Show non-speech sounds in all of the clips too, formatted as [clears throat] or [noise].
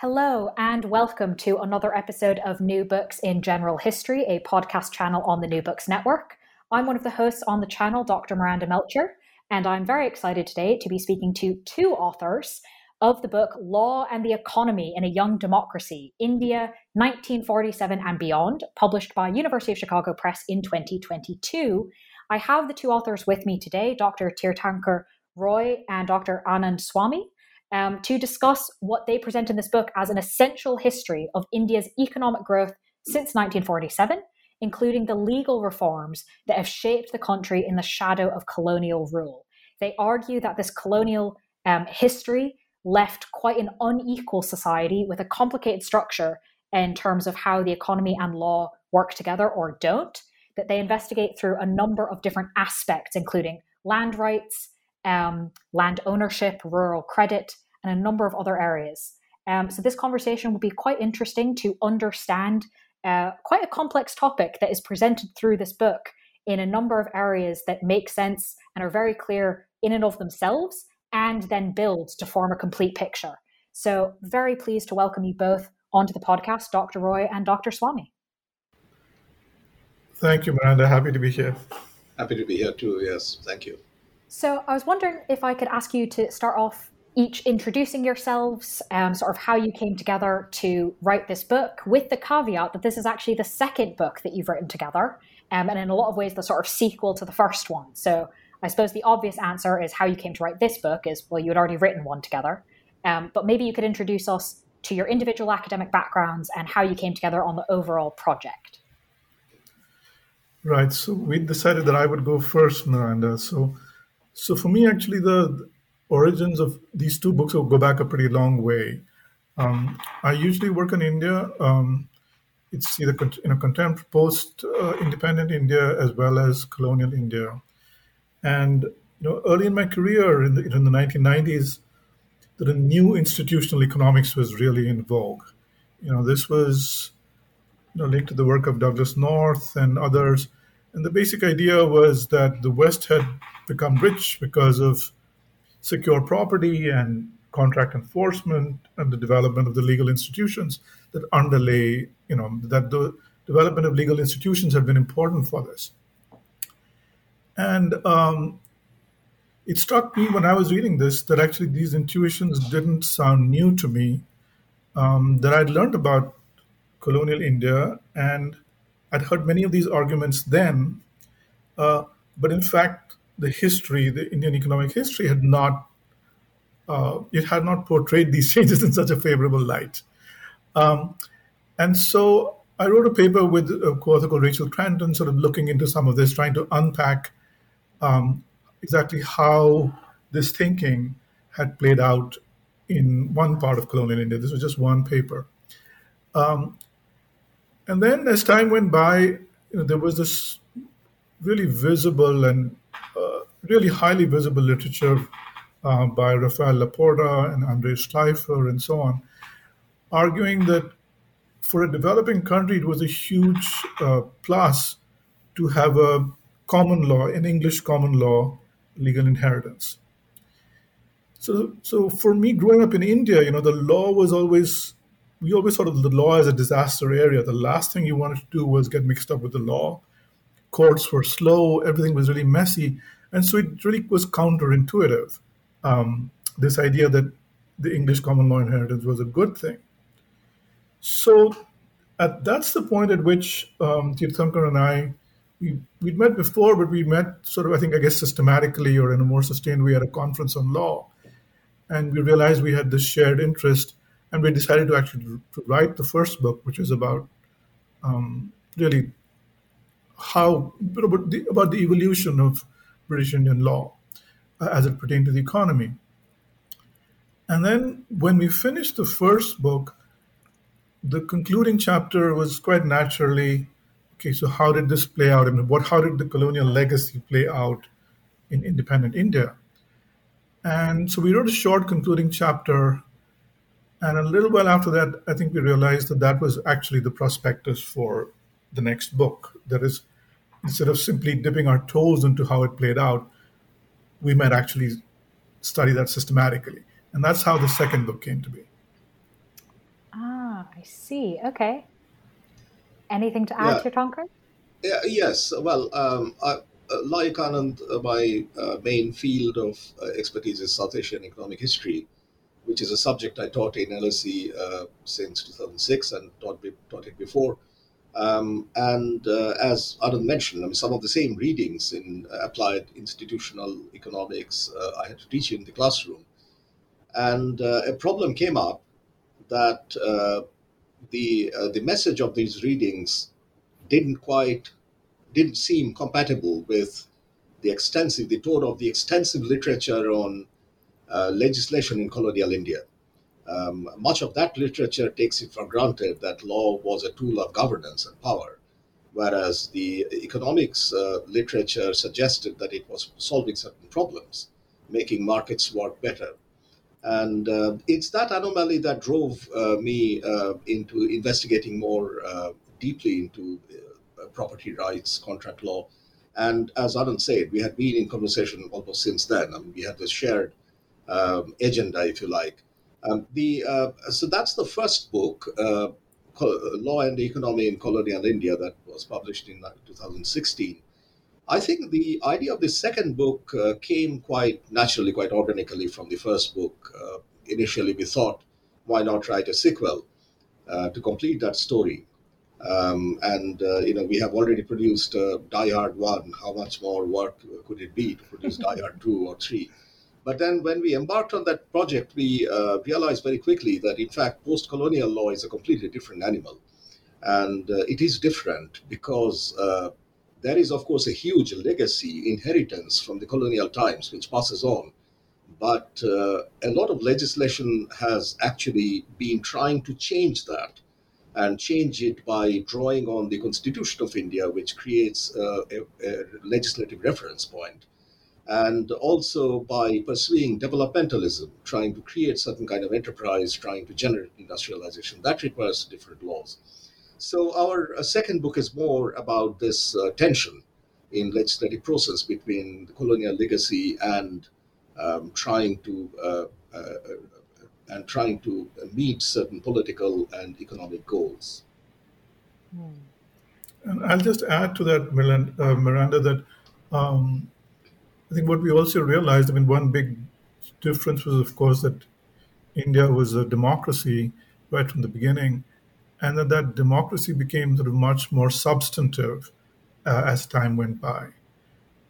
Hello, and welcome to another episode of New Books in General History, a podcast channel on the New Books Network. I'm one of the hosts on the channel, Dr. Miranda Melcher, and I'm very excited today to be speaking to two authors of the book Law and the Economy in a Young Democracy, India, 1947 and Beyond, published by University of Chicago Press in 2022. I have the two authors with me today, Dr. Tirthankar Roy and Dr. Anand Swamy um, to discuss what they present in this book as an essential history of India's economic growth since 1947, including the legal reforms that have shaped the country in the shadow of colonial rule. They argue that this colonial um, history left quite an unequal society with a complicated structure in terms of how the economy and law work together or don't, that they investigate through a number of different aspects, including land rights, um, land ownership, rural credit, and a number of other areas. Um, so this conversation will be quite interesting to understand uh, quite a complex topic that is presented through this book in a number of areas that make sense and are very clear in and of themselves, and then build to form a complete picture. So very pleased to welcome you both onto the podcast, Dr. Roy and Dr. Swamy. Thank you, Miranda. Happy to be here. Happy to be here too. Yes, thank you. So I was wondering if I could ask you to start off each introducing yourselves, um, sort of how you came together to write this book, with the caveat that this is actually the second book that you've written together, um, and in a lot of ways the sort of sequel to the first one. So I suppose the obvious answer is how you came to write this book is well, you had already written one together, um, but maybe you could introduce us to your individual academic backgrounds and how you came together on the overall project. Right. So we decided that I would go first, Miranda. So so for me, actually, the origins of these two books will go back a pretty long way. Um, I usually work in India. Um, it's either in a contemporary post-independent India as well as colonial India. And you know, early in my career, in the, in the 1990s, the new institutional economics was really in vogue. You know, this was you know, linked to the work of Douglass North and others. And the basic idea was that the West had become rich because of secure property and contract enforcement and the development of the legal institutions that underlay, you know, that the development of legal institutions have been important for this. And um, it struck me when I was reading this that actually these intuitions didn't sound new to me, um, that I'd learned about colonial India and I'd heard many of these arguments then. Uh, but in fact, the history, the Indian economic history, had not uh, it had not portrayed these [laughs] changes in such a favorable light. Um, and so I wrote a paper with a co-author called Rachel Kranton, sort of looking into some of this, trying to unpack um, exactly how this thinking had played out in one part of colonial India. This was just one paper. Um, and then as time went by, you know, there was this really visible and really highly visible literature uh, by Rafael La Porta and Andrei Shleifer and so on, arguing that for a developing country, it was a huge uh, plus to have a common law, an English common law, legal inheritance. So, so for me, growing up in India, you know, the law was always we always thought of the law as a disaster area. The last thing you wanted to do was get mixed up with the law. Courts were slow. Everything was really messy. And so it really was counterintuitive. Um, this idea that the English common law inheritance was a good thing. So at, that's the point at which um, Tirthankar and I, we, we'd met before, but we met sort of, I think, I guess, systematically or in a more sustained way at a conference on law. And we realized we had this shared interest, and we decided to actually to write the first book, which is about um, really how about the, about the evolution of British Indian law uh, as it pertained to the economy. And then when we finished the first book, the concluding chapter was quite naturally okay, so how did this play out? I mean, what, how did the colonial legacy play out in independent India? And so we wrote a short concluding chapter. And a little while after that, I think we realized that that was actually the prospectus for the next book. That is, instead of simply dipping our toes into how it played out, we might actually study that systematically. And that's how the second book came to be. Ah, I see. Okay. Anything to add Yeah. Tirthankar? Yeah, yes. Well, um, I, uh, like Anand, uh, my uh, main field of uh, expertise is South Asian economic history, which is a subject I taught in LSE uh, since 2006 and taught, be, taught it before. Um, and uh, as Anand mentioned, I mean, some of the same readings in uh, applied institutional economics uh, I had to teach in the classroom. And uh, a problem came up that uh, the uh, the message of these readings didn't quite didn't seem compatible with the extensive the tone of the extensive literature on legislation in colonial India. Um, much of that literature takes it for granted that law was a tool of governance and power, whereas the economics uh, literature suggested that it was solving certain problems, making markets work better. And uh, it's that anomaly that drove uh, me uh, into investigating more uh, deeply into uh, property rights, contract law. And as Anand said, we had been in conversation almost since then. I mean, we had this shared um, agenda, if you like. Um, the uh, so that's the first book, uh, Law and Economy in Colonial India, that was published in uh, 2016. I think the idea of the second book uh, came quite naturally, quite organically from the first book. Uh, initially, we thought, why not write a sequel uh, to complete that story? Um, and uh, you know, we have already produced uh, Die Hard One. How much more work could it be to produce [laughs] Die Hard Two or Three? But then, when we embarked on that project, we uh, realized very quickly that, in fact, post-colonial law is a completely different animal, and uh, it is different because uh, there is, of course, a huge legacy inheritance from the colonial times which passes on. But uh, a lot of legislation has actually been trying to change that and change it by drawing on the Constitution of India, which creates uh, a, a legislative reference point, and also by pursuing developmentalism, trying to create certain kind of enterprise, trying to generate industrialization. That requires different laws. So our uh, second book is more about this uh, tension in legislative process between the colonial legacy and um, trying to uh, uh, and trying to meet certain political and economic goals. And I'll just add to that, uh, Miranda, that um, I think what we also realized, I mean, one big difference was, of course, that India was a democracy right from the beginning, and that that democracy became sort of much more substantive uh, as time went by.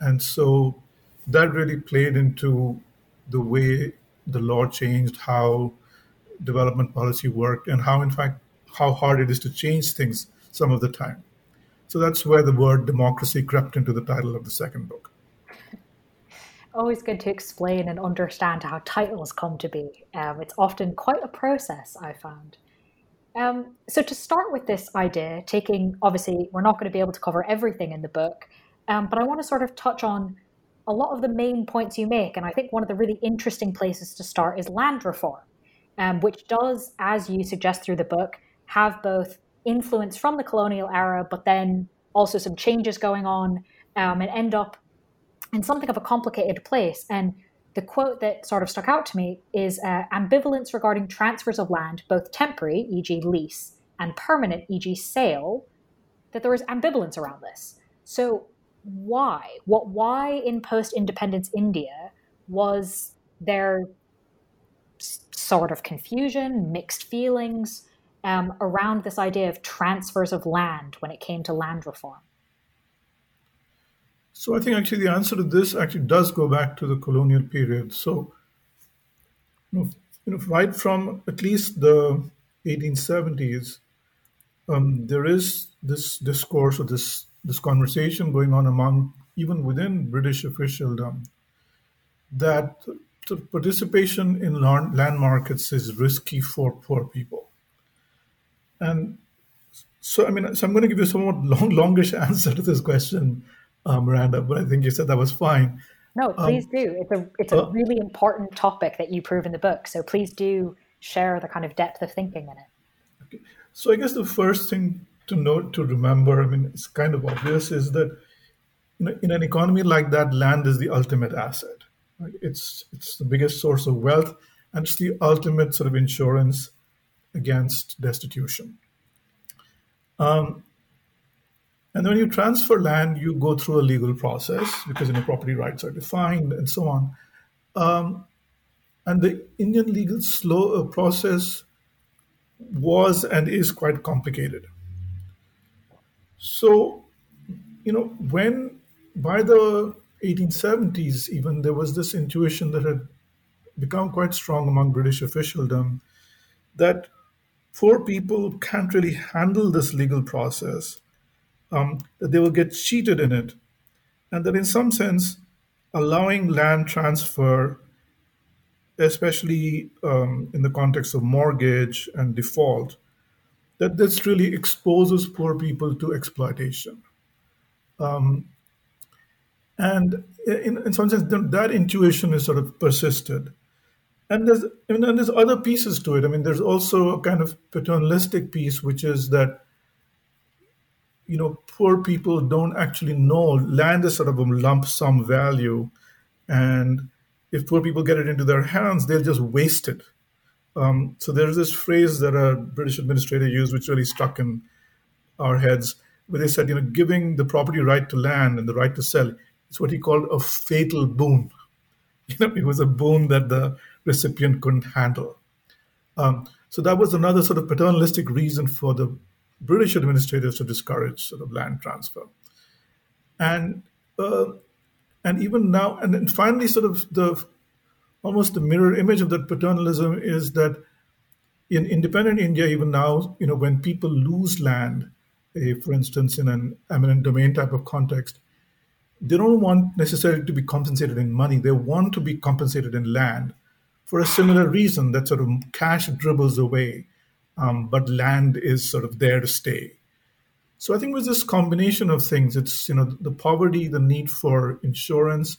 And so that really played into the way the law changed, how development policy worked, and how, in fact, how hard it is to change things some of the time. So that's where the word democracy crept into the title of the second book. Always good to explain and understand how titles come to be. Um, it's often quite a process, I found. Um, so, to start with this idea, taking obviously, we're not going to be able to cover everything in the book, um, but I want to sort of touch on a lot of the main points you make. And I think one of the really interesting places to start is land reform, um, which does, as you suggest through the book, have both influence from the colonial era, but then also some changes going on um, and end up in something of a complicated place. And the quote that sort of stuck out to me is uh, ambivalence regarding transfers of land, both temporary, e.g., lease, and permanent, e.g., sale, that there is ambivalence around this. So, why? What? Why in post-independence India was there sort of confusion, mixed feelings um, around this idea of transfers of land when it came to land reform? So I think actually the answer to this actually does go back to the colonial period. So, you know, you know right from at least the 1870s, um, there is this discourse or this this conversation going on among even within British officialdom that participation in land markets is risky for poor people. And so, I mean, so I'm going to give you a somewhat long, longish [laughs] answer to this question, uh, Miranda, but I think you said that was fine. No, please um, do. It's a it's a uh, really important topic that you prove in the book. So please do share the kind of depth of thinking in it. Okay. So I guess the first thing to note to remember, I mean, it's kind of obvious, is that in an economy like that, land is the ultimate asset. Right? It's it's the biggest source of wealth, and it's the ultimate sort of insurance against destitution. Um, and when you transfer land, you go through a legal process because you know property rights are defined and so on. Um, and the Indian legal slow uh, process was and is quite complicated. So, you know, when by the 1870s, even there was this intuition that had become quite strong among British officialdom that poor people can't really handle this legal process, um, that they will get cheated in it, and that in some sense, allowing land transfer, especially um, in the context of mortgage and default, that this really exposes poor people to exploitation. Um, and in, in some sense, that intuition is sort of persisted. And there's, and there's other pieces to it. I mean, there's also a kind of paternalistic piece, which is that, you know, poor people don't actually know land is sort of a lump sum value. And if poor people get it into their hands, they'll just waste it. Um, so there's this phrase that a British administrator used, which really stuck in our heads, where they said, you know, giving the property right to land and the right to sell is what he called a fatal boon. [laughs] You know, it was a boon that the recipient couldn't handle. Um, so that was another sort of paternalistic reason for the British administrators to discourage sort of land transfer. And uh, and even now, and then finally, sort of the almost the mirror image of that paternalism is that in independent India, even now, you know, when people lose land, eh, for instance, in an eminent domain type of context, they don't want necessarily to be compensated in money. They want to be compensated in land for a similar reason that sort of cash dribbles away, um, but land is sort of there to stay. So I think with this combination of things, it's you know the poverty, the need for insurance,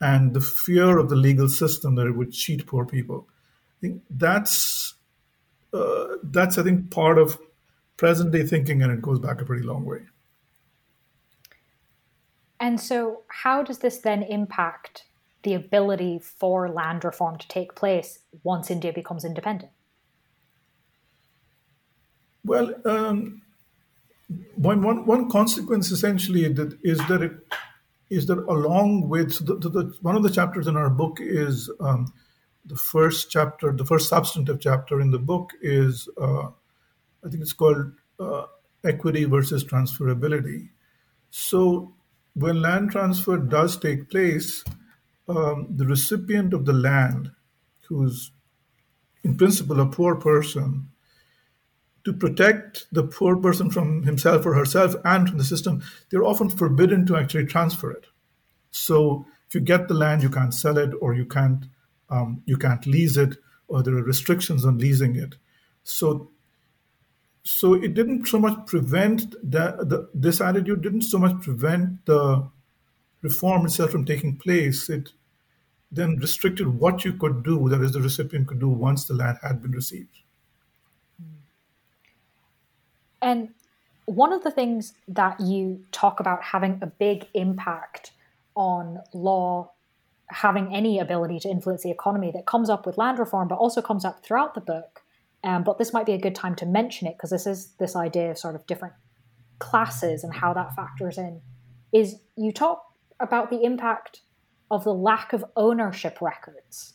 and the fear of the legal system that it would cheat poor people. I think that's uh, that's I think part of present day thinking, and it goes back a pretty long way. And so, how does this then impact the ability for land reform to take place once India becomes independent? Well, um, one, one, one consequence essentially that is that it is that along with the, the, one of the chapters in our book is um, the first chapter, the first substantive chapter in the book is uh, I think it's called uh, equity versus transferability. So when land transfer does take place, um, the recipient of the land, who's in principle a poor person, to protect the poor person from himself or herself and from the system, they're often forbidden to actually transfer it. So if you get the land, you can't sell it, or you can't um, you can't lease it, or there are restrictions on leasing it. So so it didn't so much prevent that the, this attitude didn't so much prevent the reform itself from taking place it then restricted what you could do that is the recipient could do once the land had been received and one of the things that you talk about having a big impact on law having any ability to influence the economy that comes up with land reform but also comes up throughout the book um, but this might be a good time to mention it because this is this idea of sort of different classes and how that factors in. Is you talk about the impact of the lack of ownership records.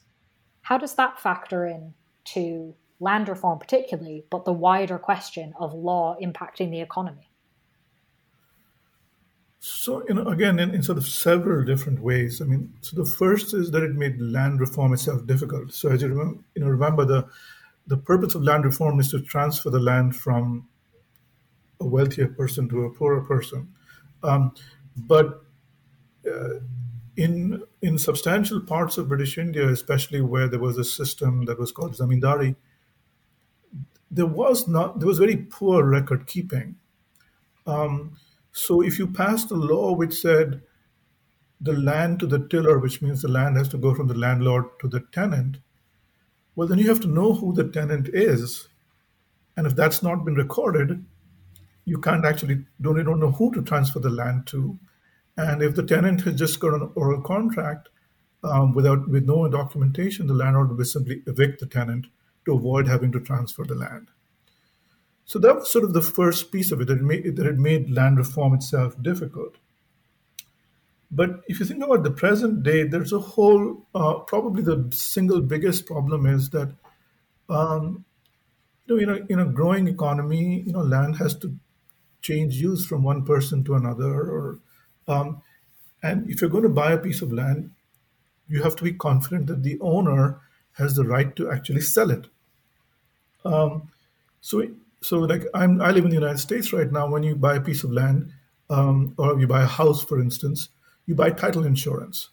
How does that factor in to land reform, particularly, but the wider question of law impacting the economy? So, you know, again, in, in, sort of several different ways. I mean, so the first is that it made land reform itself difficult. So, as you remember, you know, remember the the purpose of land reform is to transfer the land from a wealthier person to a poorer person. Um, but uh, in in substantial parts of British India, especially where there was a system that was called zamindari, there was not there was very poor record keeping. Um, so if you passed a law which said the land to the tiller, which means the land has to go from the landlord to the tenant, well then you have to know who the tenant is, and if that's not been recorded, you can't actually don't you don't know who to transfer the land to, and if the tenant has just got an oral contract um, without with no documentation, the landlord will simply evict the tenant to avoid having to transfer the land. So that was sort of the first piece of it that it made, that it made land reform itself difficult. But if you think about the present day, there's a whole, uh, probably the single biggest problem is that, um, you know, in a, in a growing economy, you know, land has to change use from one person to another. Or, um, and if you're going to buy a piece of land, you have to be confident that the owner has the right to actually sell it. Um, so, so like I'm, I live in the United States right now. When you buy a piece of land, um, or you buy a house, for instance, you buy title insurance.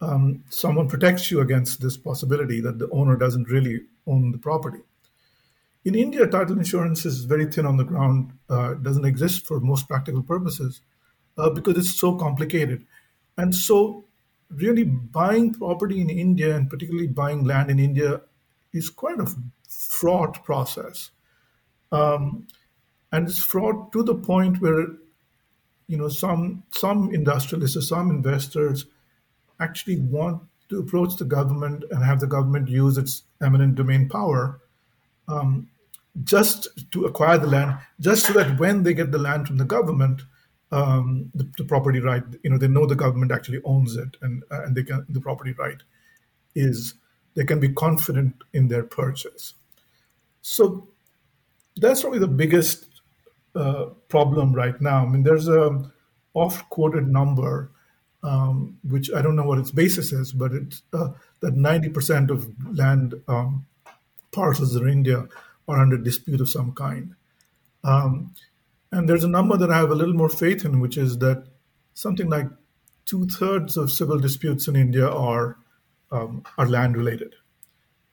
Um, someone protects you against this possibility that the owner doesn't really own the property. In India, title insurance is very thin on the ground, uh, doesn't exist for most practical purposes uh, because it's so complicated. And so, really, buying property in India and particularly buying land in India is quite a fraught process. Um, and it's fraught to the point where you know some some industrialists or some investors actually want to approach the government and have the government use its eminent domain power um, just to acquire the land, just so that when they get the land from the government, um, the, the, property right, you know, they know the government actually owns it, and uh, and they can the property right is they can be confident in their purchase. So that's probably the biggest uh, problem right now. I mean, there's a oft-quoted number, um, which I don't know what its basis is, but it's uh, that 90% of land um, parcels in India are under dispute of some kind. Um, and there's a number that I have a little more faith in, which is that something like two thirds of civil disputes in India are um, are land related.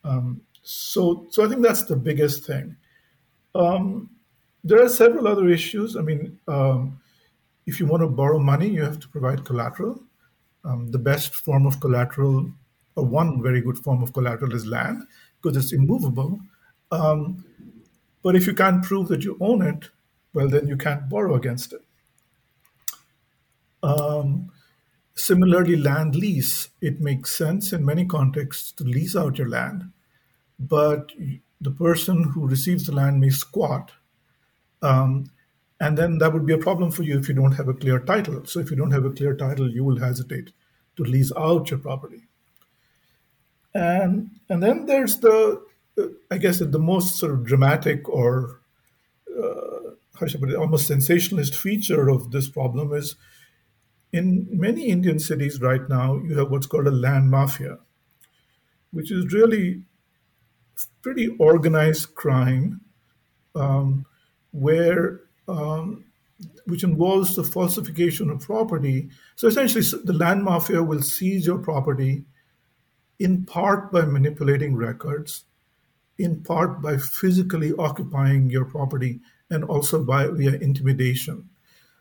Um, so, so I think that's the biggest thing. Um, there are several other issues. I mean, um, if you want to borrow money, you have to provide collateral. Um, the best form of collateral, or one very good form of collateral, is land because it's immovable. Um, but if you can't prove that you own it, well, then you can't borrow against it. Um, similarly, land lease, it makes sense in many contexts to lease out your land, but the person who receives the land may squat um, and then that would be a problem for you if you don't have a clear title. So if you don't have a clear title, you will hesitate to lease out your property. And and then there's the, I guess, the most sort of dramatic or uh, how should I put it, almost sensationalist feature of this problem is in many Indian cities right now, you have what's called a land mafia, which is really pretty organized crime um, where um, which involves the falsification of property. So essentially, the land mafia will seize your property in part by manipulating records, in part by physically occupying your property, and also by via intimidation.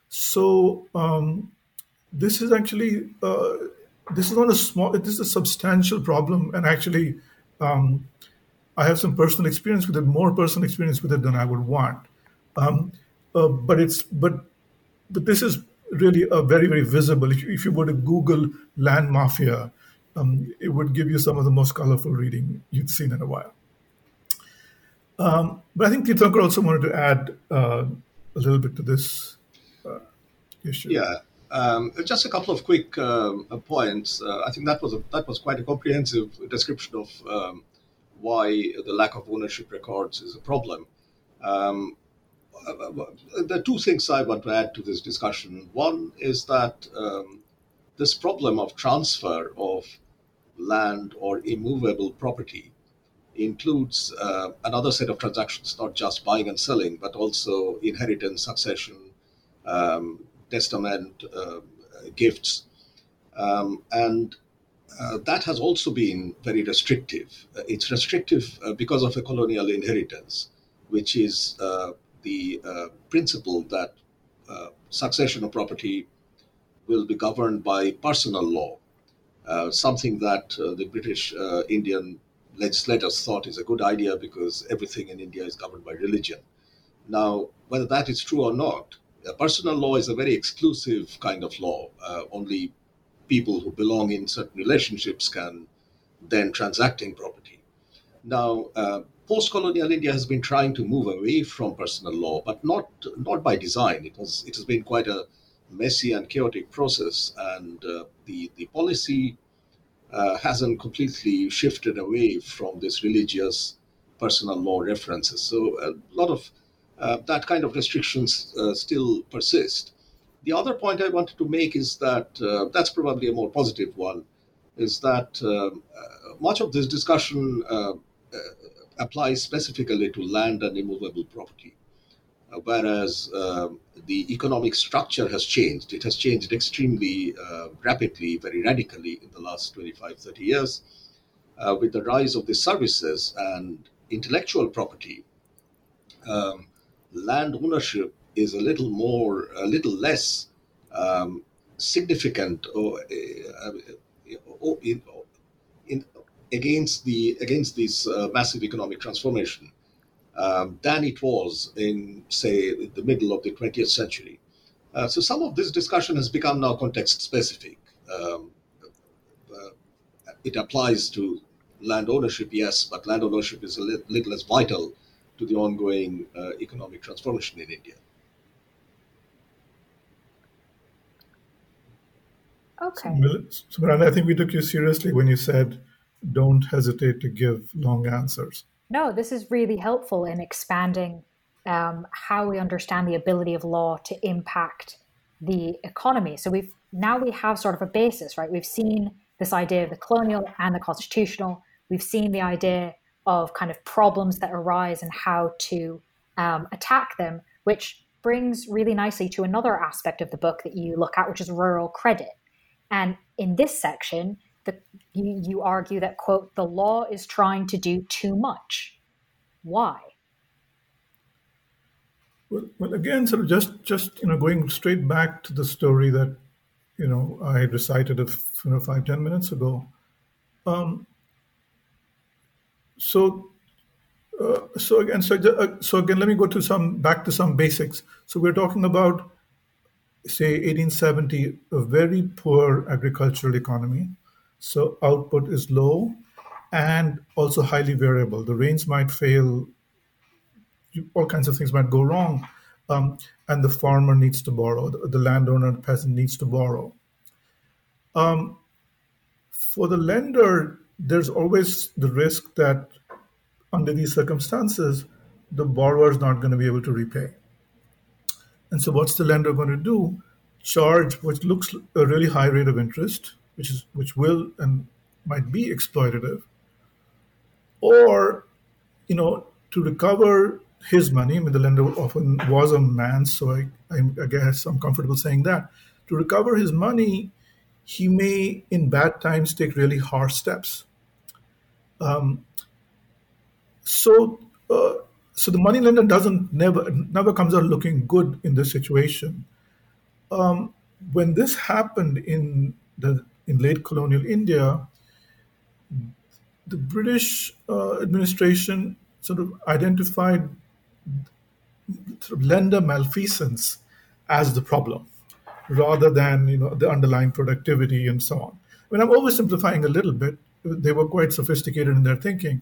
So um, this is actually uh, this is not a small. This is a substantial problem, and actually, um, I have some personal experience with it, more personal experience with it than I would want. Um, uh, but it's but but this is really a very very visible. If you, if you were to Google land mafia, um, it would give you some of the most colorful reading you'd seen in a while. Um, but I think Tirthankar also wanted to add uh, a little bit to this uh, issue. Yeah. Um, just a couple of quick um, points. Uh, I think that was a, that was quite a comprehensive description of um, why the lack of ownership records is a problem. Um, there are two things I want to add to this discussion. One is that um, this problem of transfer of land or immovable property includes uh, another set of transactions, not just buying and selling, but also inheritance, succession, um, testament, uh, gifts. Um, and uh, that has also been very restrictive. Uh, it's restrictive uh, because of a colonial inheritance, which is uh, the uh, principle that uh, succession of property will be governed by personal law, something that the British Indian legislators thought is a good idea because everything in India is governed by religion. Now, whether that is true or not, personal law is a very exclusive kind of law. only people who belong in certain relationships can then transact in property. Now, uh, post-colonial India has been trying to move away from personal law, but not not by design. It was it has been quite a messy and chaotic process, and uh, the the policy uh, hasn't completely shifted away from this religious personal law references. So a lot of uh, that kind of restrictions uh, still persist. The other point I wanted to make is that uh, that's probably a more positive one, is that um, uh, much of this discussion uh, uh, applies specifically to land and immovable property. Uh, whereas um, the economic structure has changed. It has changed extremely rapidly, very radically in the last 25, 30 years. with the rise of the services and intellectual property, um, land ownership is a little more, a little less um, significant or, uh, or in, in, against the against this uh, massive economic transformation um, than it was in, say, the middle of the 20th century. Uh, so some of this discussion has become now context specific. Um, uh, it applies to land ownership, yes, but land ownership is a li- little less vital to the ongoing uh, economic transformation in India. Okay. So, Miranda, I think we took you seriously when you said don't hesitate to give long answers. No, this is really helpful in expanding um, how we understand the ability of law to impact the economy. So we've now we have sort of a basis, right? We've seen this idea of the colonial and the constitutional. We've seen the idea of kind of problems that arise and how to um, attack them, which brings really nicely to another aspect of the book that you look at, which is rural credit. And in this section, the, you, you argue that, quote, the law is trying to do too much. Why? Well, well, again, sort of just just you know going straight back to the story that you know I recited a you know five ten minutes ago. Um, so uh, so again so uh, so again let me go to some back to some basics. So we're talking about say 1870, a very poor agricultural economy. So output is low and also highly variable. The rains might fail, all kinds of things might go wrong. Um, and the farmer needs to borrow, the, the landowner, the peasant needs to borrow. Um, for the lender, there's always the risk that under these circumstances, the borrower is not going to be able to repay. And so, what's the lender going to do? Charge what looks a really high rate of interest, which is which will and might be exploitative, or you know, to recover his money. I mean, the lender often was a man, so I, I, I guess I'm comfortable saying that. To recover his money, he may, in bad times, take really harsh steps. Um, so, uh, so the moneylender doesn't never never comes out looking good in this situation. Um, when this happened in the in late colonial India, the British uh, administration sort of identified sort of lender malfeasance as the problem, rather than you know the underlying productivity and so on. I mean, I'm oversimplifying a little bit. They were quite sophisticated in their thinking,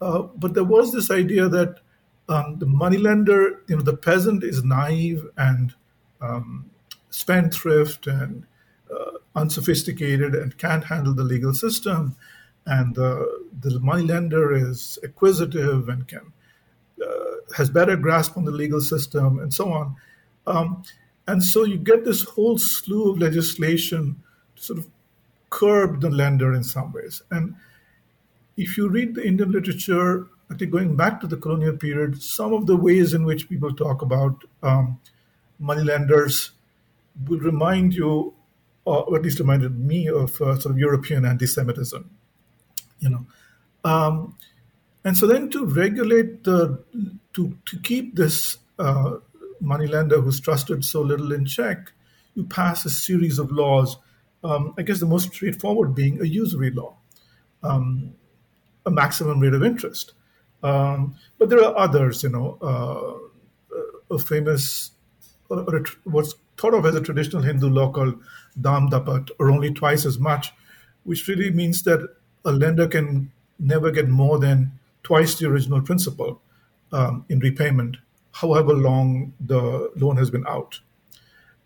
uh, but there was this idea that um, the moneylender, you know, the peasant is naive and um, spendthrift and uh, unsophisticated and can't handle the legal system, and uh, the moneylender is acquisitive and can uh, has better grasp on the legal system and so on. Um, and so you get this whole slew of legislation to sort of curb the lender in some ways. And if you read the Indian literature actually going back to the colonial period, some of the ways in which people talk about um, moneylenders will remind you or at least reminded me of uh, sort of European anti-Semitism. You know, um, and so then to regulate the to to keep this uh, moneylender who's trusted so little in check, you pass a series of laws. Um, I guess the most straightforward being a usury law, um, a maximum rate of interest. Um, but there are others, you know, uh, a famous, or what's thought of as a traditional Hindu law called damdupat, or only twice as much, which really means that a lender can never get more than twice the original principal um, in repayment, however long the loan has been out.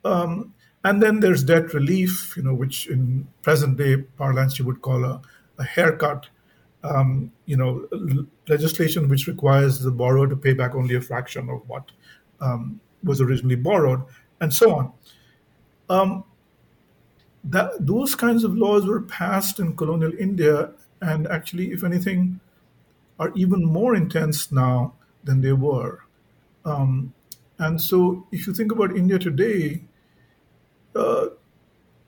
Um, and then there's debt relief, you know, which in present day parlance you would call a, a haircut. Um, you know, legislation which requires the borrower to pay back only a fraction of what um, was originally borrowed, and so on. Um, that those kinds of laws were passed in colonial India, and actually, if anything, are even more intense now than they were. Um, and so, if you think about India today, uh,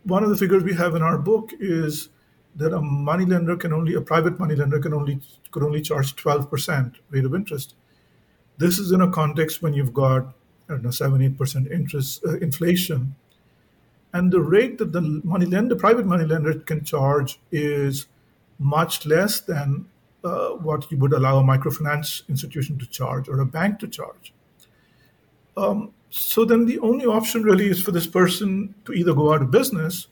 one of the figures we have in our book is that a moneylender can only a private moneylender can only could only charge 12% rate of interest. This is in a context when you've got I don't know seven eight percent interest uh, inflation, and the rate that the money lender private money lender can charge is much less than uh, what you would allow a microfinance institution to charge or a bank to charge. Um, so then the only option really is for this person to either go out of business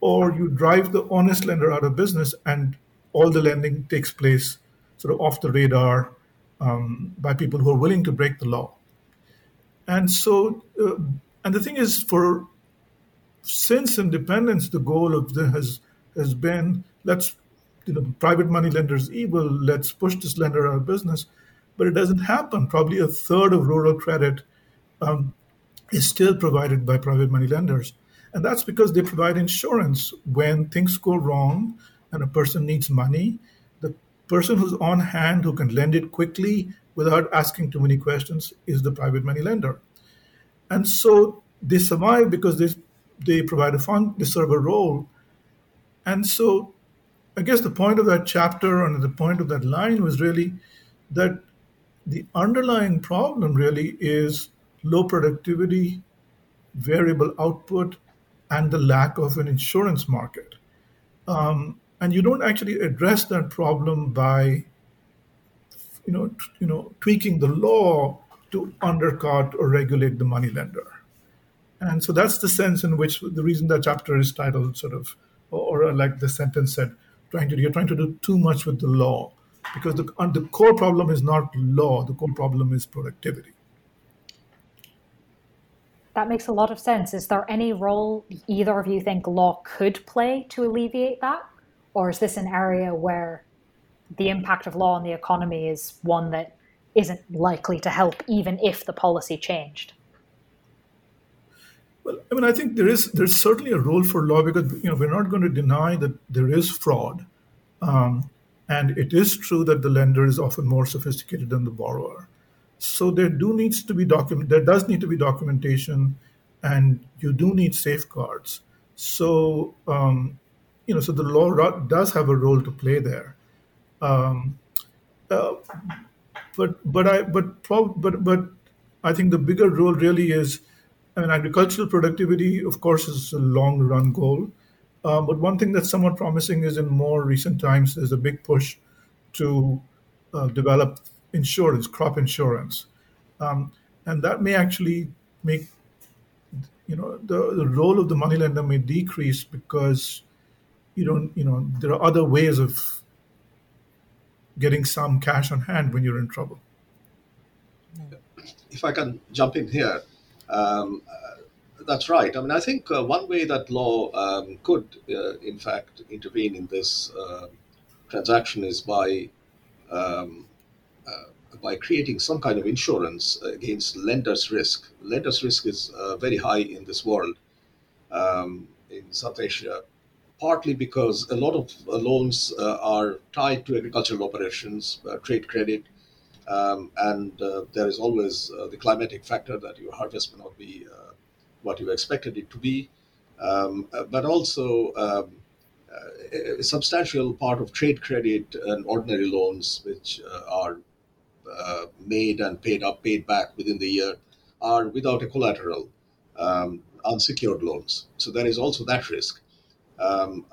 or you drive the honest lender out of business and all the lending takes place sort of off the radar um, by people who are willing to break the law. And so, uh, and the thing is, for since independence, the goal of the has has been let's you know private money lenders evil, let's push this lender out of business, but it doesn't happen. Probably a third of rural credit um, is still provided by private money lenders. And that's because they provide insurance when things go wrong and a person needs money. The person who's on hand who can lend it quickly without asking too many questions is the private money lender. And so they survive because they, they provide a fund, they serve a role. And so I guess the point of that chapter and the point of that line was really that the underlying problem really is low productivity, variable output, and the lack of an insurance market. Um, and you don't actually address that problem by, you know, t- you know, tweaking the law to undercut or regulate the money lender. And so that's the sense in which the reason that chapter is titled sort of, or, or like the sentence said, trying to you're trying to do too much with the law, because the the core problem is not law. The core problem is productivity. That makes a lot of sense. Is there any role either of you think law could play to alleviate that? Or is this an area where the impact of law on the economy is one that isn't likely to help even if the policy changed? Well, I mean, I think there is there's certainly a role for law because you know we're not going to deny that there is fraud, um, and it is true that the lender is often more sophisticated than the borrower. So there do needs to be document. There does need to be documentation, and you do need safeguards. So um, you know, so the law does have a role to play there. Um, uh, but but I but prob- but but I think the bigger role really is. I mean, agricultural productivity, of course, is a long run goal. Uh, but one thing that's somewhat promising is in more recent times, there's a big push to uh, develop insurance, crop insurance, um, and that may actually make you know the, the role of the moneylender may decrease because you don't you know there are other ways of getting some cash on hand when you're in trouble. If I can jump in here, um, uh, that's right. I mean, I think uh, one way that law um, could, uh, in fact, intervene in this uh, transaction is by um, by creating some kind of insurance against lender's risk. Lender's risk is uh, very high in this world, um, in South Asia, partly because a lot of uh, loans uh, are tied to agricultural operations, uh, trade credit, um, and uh, there is always uh, the climatic factor that your harvest may not be what you expected it to be. um, but also um, a substantial part of trade credit and ordinary loans, which uh, are uh, made and paid up, paid back within the year, are without a collateral, um, unsecured loans. So there is also that risk. Um,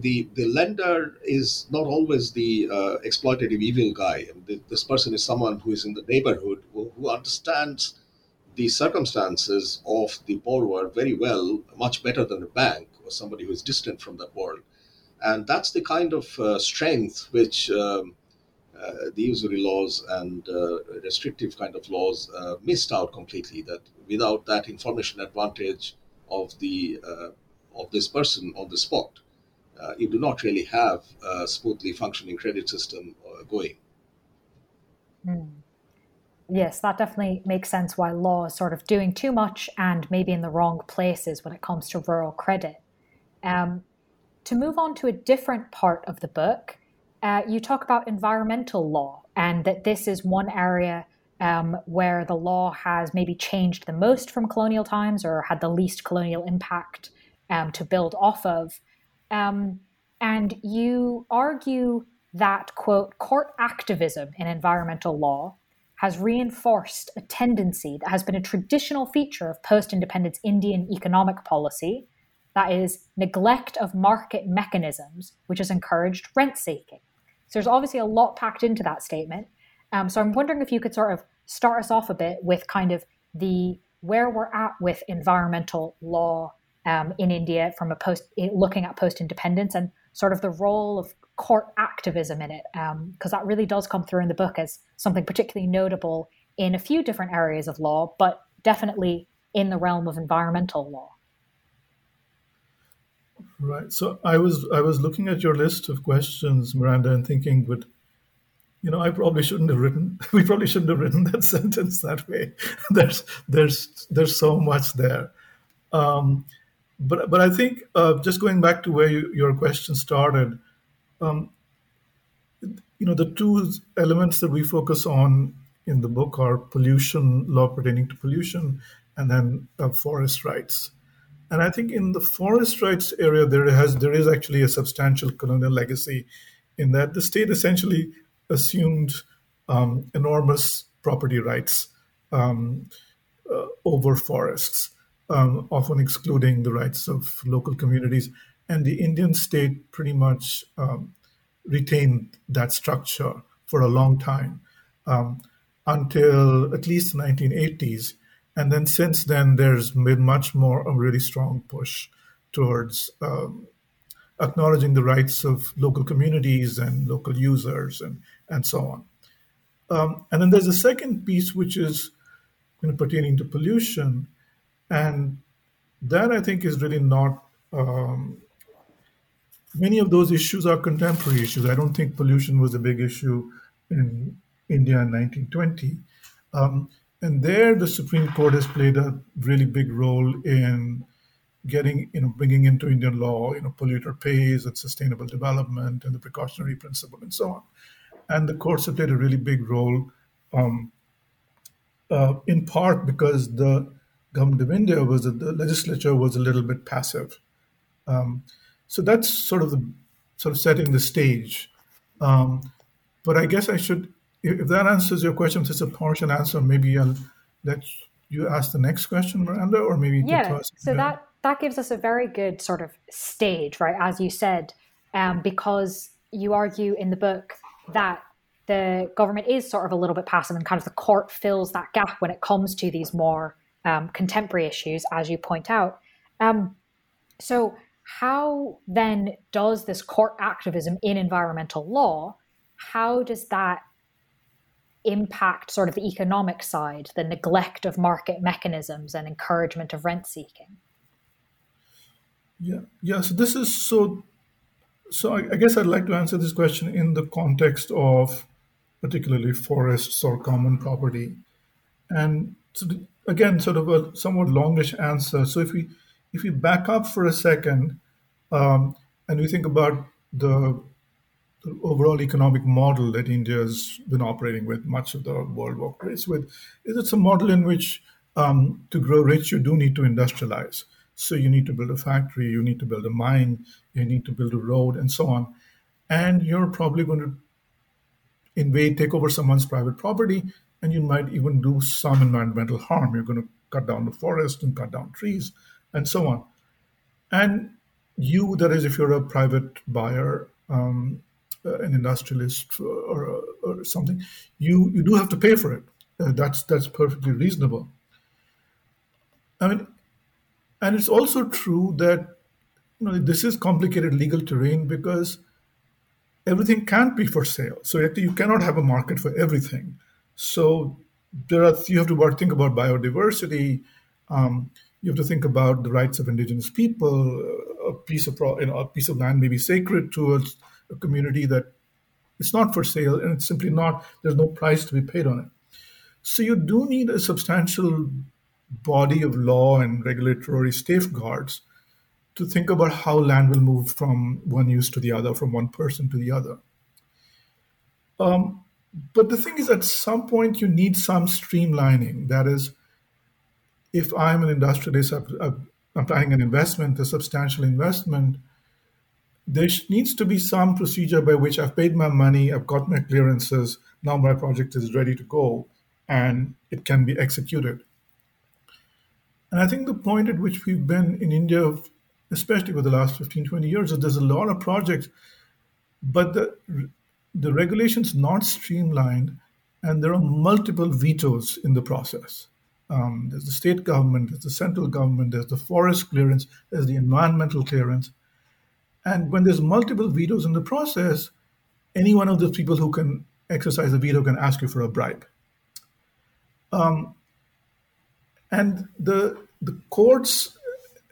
the the lender is not always the uh, exploitative evil guy. this person is someone who is in the neighborhood who, who, understands the circumstances of the borrower very well, much better than a bank or somebody who is distant from that world. And that's the kind of uh, strength which um, the usury laws and uh, restrictive kind of laws uh, missed out completely. That without that information advantage of the uh, of this person on the spot, uh, you do not really have a smoothly functioning credit system going. Mm. Yes, that definitely makes sense why law is sort of doing too much and maybe in the wrong places when it comes to rural credit. Um, to move on to a different part of the book, uh, you talk about environmental law and that this is one area um, where the law has maybe changed the most from colonial times or had the least colonial impact um, to build off of. Um, and you argue that, quote, court activism in environmental law has reinforced a tendency that has been a traditional feature of post independence Indian economic policy that is, neglect of market mechanisms, which has encouraged rent seeking. So there's obviously a lot packed into that statement. Um, so I'm wondering if you could sort of start us off a bit with kind of the where we're at with environmental law um, in India from a post looking at post independence and sort of the role of court activism in it, because um, that really does come through in the book as something particularly notable in a few different areas of law, but definitely in the realm of environmental law. Right. So I was I was looking at your list of questions, Miranda, and thinking, but you know, I probably shouldn't have written. [laughs] We probably shouldn't have written that [laughs] sentence that way. [laughs] there's there's there's so much there. Um, but but I think uh, just going back to where you, your question started, um, you know, the two elements that we focus on in the book are pollution, law pertaining to pollution, and then uh, forest rights. And I think in the forest rights area, there has there is actually a substantial colonial legacy, in that the state essentially assumed um, enormous property rights um, uh, over forests, um, often excluding the rights of local communities. And the Indian state pretty much um, retained that structure for a long time um, until at least the 1980s and then since then, there's been much more a really strong push towards um, acknowledging the rights of local communities and local users and, and so on. Um, and then there's a second piece, which is you know, pertaining to pollution. And that I think is really not, um, many of those issues are contemporary issues. I don't think pollution was a big issue in India in 1920. Um, and there, the Supreme Court has played a really big role in getting, you know, bringing into Indian law, you know, polluter pays and sustainable development and the precautionary principle and so on. And the courts have played a really big role, um, uh, in part because the government of India was the legislature was a little bit passive. Um, so that's sort of the sort of setting the stage. Um, but I guess I should if that answers your question, it's a partial answer. Maybe I'll let you ask the next question, Miranda, or maybe yeah. So that that gives us a very good sort of stage, right? As you said, um, because you argue in the book that the government is sort of a little bit passive, and kind of the court fills that gap when it comes to these more um, contemporary issues, as you point out. Um, so, how then does this court activism in environmental law? How does that impact sort of the economic side, the neglect of market mechanisms and encouragement of rent seeking? Yeah, yeah. So this is so. So I, I guess I'd like to answer this question in the context of particularly forests or common property, and so the, again, sort of a somewhat longish answer. So if we if we back up for a second, um, and we think about the the overall economic model that India has been operating with, much of the world operates with, is it's a model in which um, to grow rich, you do need to industrialize. So you need to build a factory, you need to build a mine, you need to build a road, and so on. And you're probably going to invade, take over someone's private property, and you might even do some environmental harm. You're going to cut down the forest and cut down trees, and so on. And you, that is, if you're a private buyer, um, an industrialist or, or, something, you you do have to pay for it. Uh, that's that's perfectly reasonable. I mean, and it's also true that you know this is complicated legal terrain because everything can't be for sale. So you cannot have a market for everything. So there are you have to think about biodiversity. Um, you have to think about the rights of indigenous people. A piece of you know, a piece of land may be sacred to a, a community that it's not for sale, and it's simply not. There's no price to be paid on it. So you do need a substantial body of law and regulatory safeguards to think about how land will move from one use to the other, from one person to the other. Um, but the thing is, at some point, you need some streamlining. That is, if I'm an industrialist, I'm planning an investment, a substantial investment, there needs to be some procedure by which I've paid my money, I've got my clearances, now my project is ready to go, and it can be executed. And I think the point at which we've been in India, especially for the last 15, 20 years, is there's a lot of projects, but the, the regulation's not streamlined, and there are multiple vetoes in the process. Um, there's the state government, there's the central government, there's the forest clearance, there's the environmental clearance. And when there's multiple vetoes in the process, any one of those people who can exercise a veto can ask you for a bribe. Um, and the the courts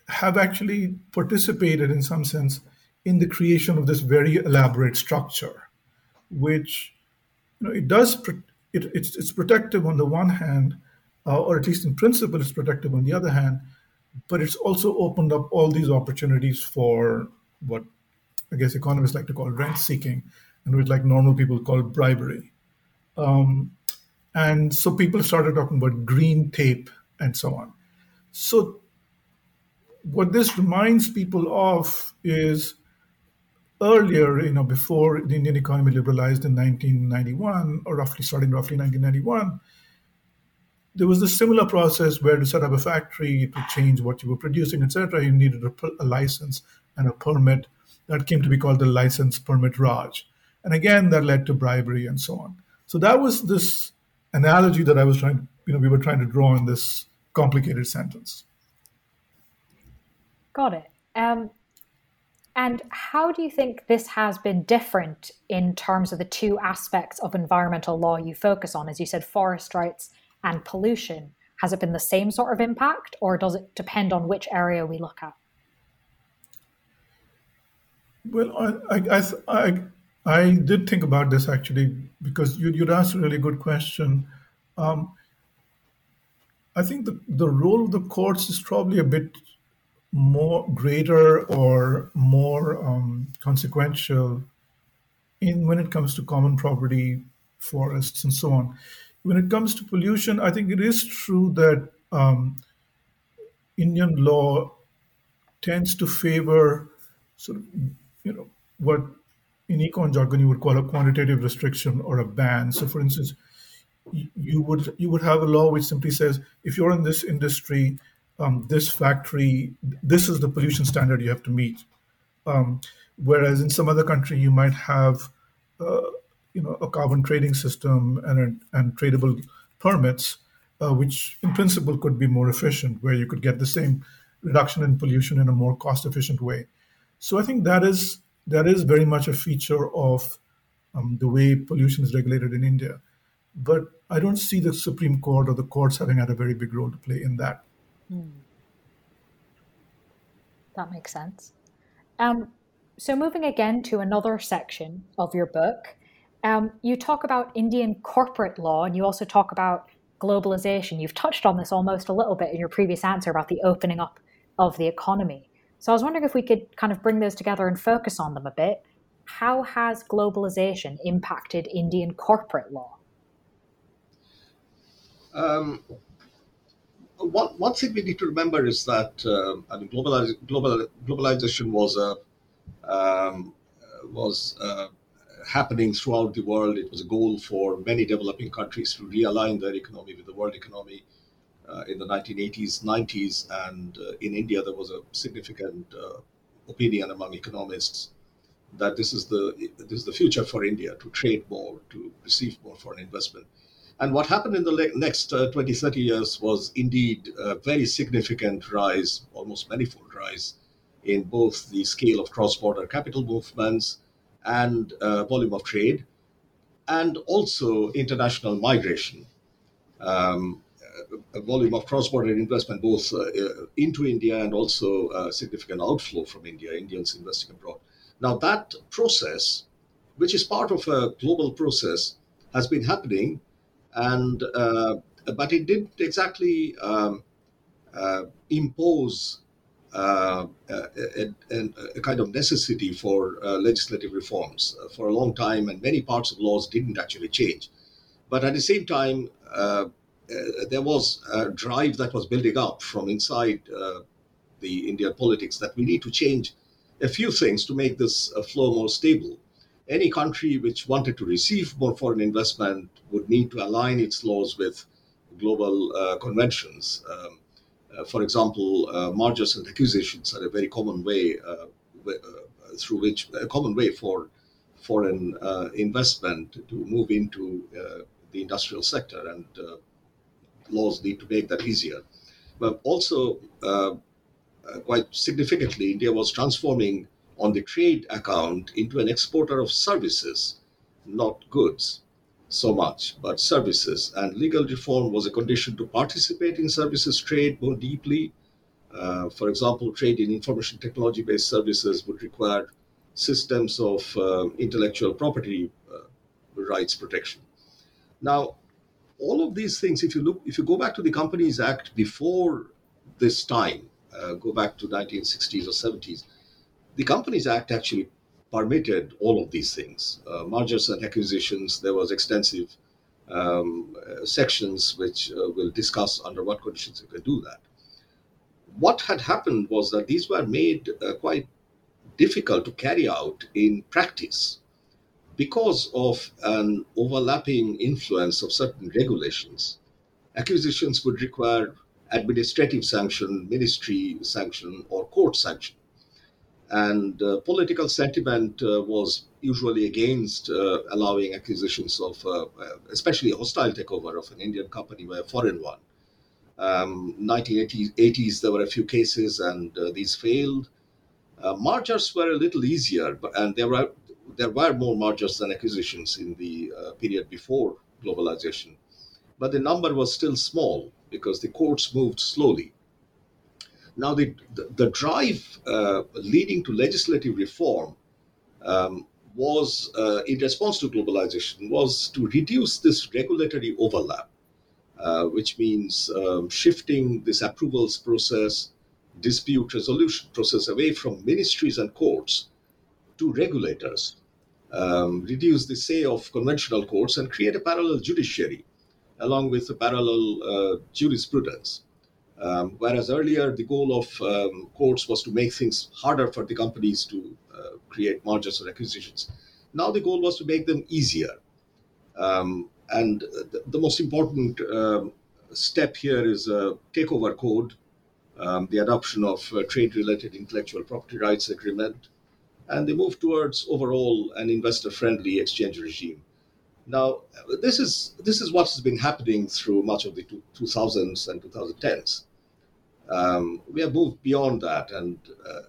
have actually participated in some sense in the creation of this very elaborate structure, which you know it does it, it's it's protective on the one hand, uh, or at least in principle it's protective on the other hand, but it's also opened up all these opportunities for what I guess economists like to call rent seeking, and which like normal people call bribery. Um, and so people started talking about green tape and so on. So, what this reminds people of is earlier, you know, before the Indian economy liberalized in 1991, or roughly starting roughly 1991, there was a similar process where to set up a factory, to change what you were producing, etc., you needed a, a license and a permit that came to be called the license permit Raj. And again, that led to bribery and so on. So that was this analogy that I was trying, you know, we were trying to draw in this complicated sentence. Got it. Um, and how do you think this has been different in terms of the two aspects of environmental law you focus on? As you said, forest rights and pollution. Has it been the same sort of impact, or does it depend on which area we look at? Well, I, I, I, I did think about this actually because you, would asked a really good question. Um, I think the, the role of the courts is probably a bit more greater or more um, consequential in when it comes to common property, forests, and so on. When it comes to pollution, I think it is true that um, Indian law tends to favor sort of you know what in econ jargon you would call a quantitative restriction or a ban. So, for instance, you would you would have a law which simply says if you're in this industry, um, this factory, this is the pollution standard you have to meet. Um, whereas in some other country, you might have uh, you know a carbon trading system and and tradable permits, uh, which in principle could be more efficient, where you could get the same reduction in pollution in a more cost efficient way. So I think that is that is very much a feature of um, the way pollution is regulated in India. But I don't see the Supreme Court or the courts having had a very big role to play in that. Hmm. That makes sense. Um, so, moving again to another section of your book, um, you talk about Indian corporate law and you also talk about globalization. You've touched on this almost a little bit in your previous answer about the opening up of the economy. So I was wondering if we could kind of bring those together and focus on them a bit. How has globalization impacted Indian corporate law? Um, one, one thing we need to remember is that uh, I mean, globaliz- global, globalization was a um, was uh, happening throughout the world. It was a goal for many developing countries to realign their economy with the world economy uh, in the 1980s, 90s, and uh, in India there was a significant uh, opinion among economists that this is the this is the future for India to trade more, to receive more foreign investment. And what happened in the next uh, 20, 30 years was indeed a very significant rise, almost manifold rise, in both the scale of cross border capital movements and uh, volume of trade, and also international migration. Um, a volume of cross-border investment both uh, into India and also a significant outflow from India, Indians investing abroad. Now that process, which is part of a global process, has been happening, and uh, but it didn't exactly um, uh, impose uh, a, a, a, kind of necessity for uh, legislative reforms uh, for a long time, and many parts of laws didn't actually change. But at the same time, uh, there was a drive that was building up from inside the Indian politics that we need to change a few things to make this flow more stable. Any country which wanted to receive more foreign investment would need to align its laws with global uh, conventions. Um, uh, for example, uh, mergers and acquisitions are a very common way uh, through which a common way for foreign investment to move into the industrial sector, and laws need to make that easier. But also, quite significantly, India was transforming on the trade account into an exporter of services, not goods so much, but services. And legal reform was a condition to participate in services trade more deeply. Uh, for example, trade in information technology based services would require systems of uh, intellectual property uh, rights protection. Now, all of these things, if you look, if you go back to the Companies Act before this time, uh, go back to 1960s or 70s, the Companies Act actually permitted all of these things uh, mergers and acquisitions. There was extensive um, uh, sections which uh, we'll discuss under what conditions you can do that. What had happened was that these were made uh, quite difficult to carry out in practice because of an overlapping influence of certain regulations. Acquisitions would require administrative sanction, ministry sanction, or court sanction and uh, political sentiment uh, was usually against uh, allowing acquisitions of, uh, uh, especially a hostile takeover of an Indian company by a foreign one. Um, 1980s, there were a few cases, and uh, these failed. mergers were a little easier, but, and there were there were more mergers than acquisitions in the period before globalization, but the number was still small because the courts moved slowly. Now, the, the, the drive uh, leading to legislative reform um, was, uh, in response to globalization, was to reduce this regulatory overlap, uh, which means um, shifting this approvals process, dispute resolution process away from ministries and courts to regulators, um, reduce the say of conventional courts, and create a parallel judiciary along with a parallel uh, jurisprudence. Um, whereas earlier, the goal of um, courts was to make things harder for the companies to uh, create mergers or acquisitions. Now the goal was to make them easier. Um, and the, the, most important um, step here is a takeover code, um, the adoption of trade related intellectual property rights agreement, and they move towards overall an investor friendly exchange regime. Now, this is this is what has been happening through much of the 2000s and 2010s. Um, we have moved beyond that, and uh,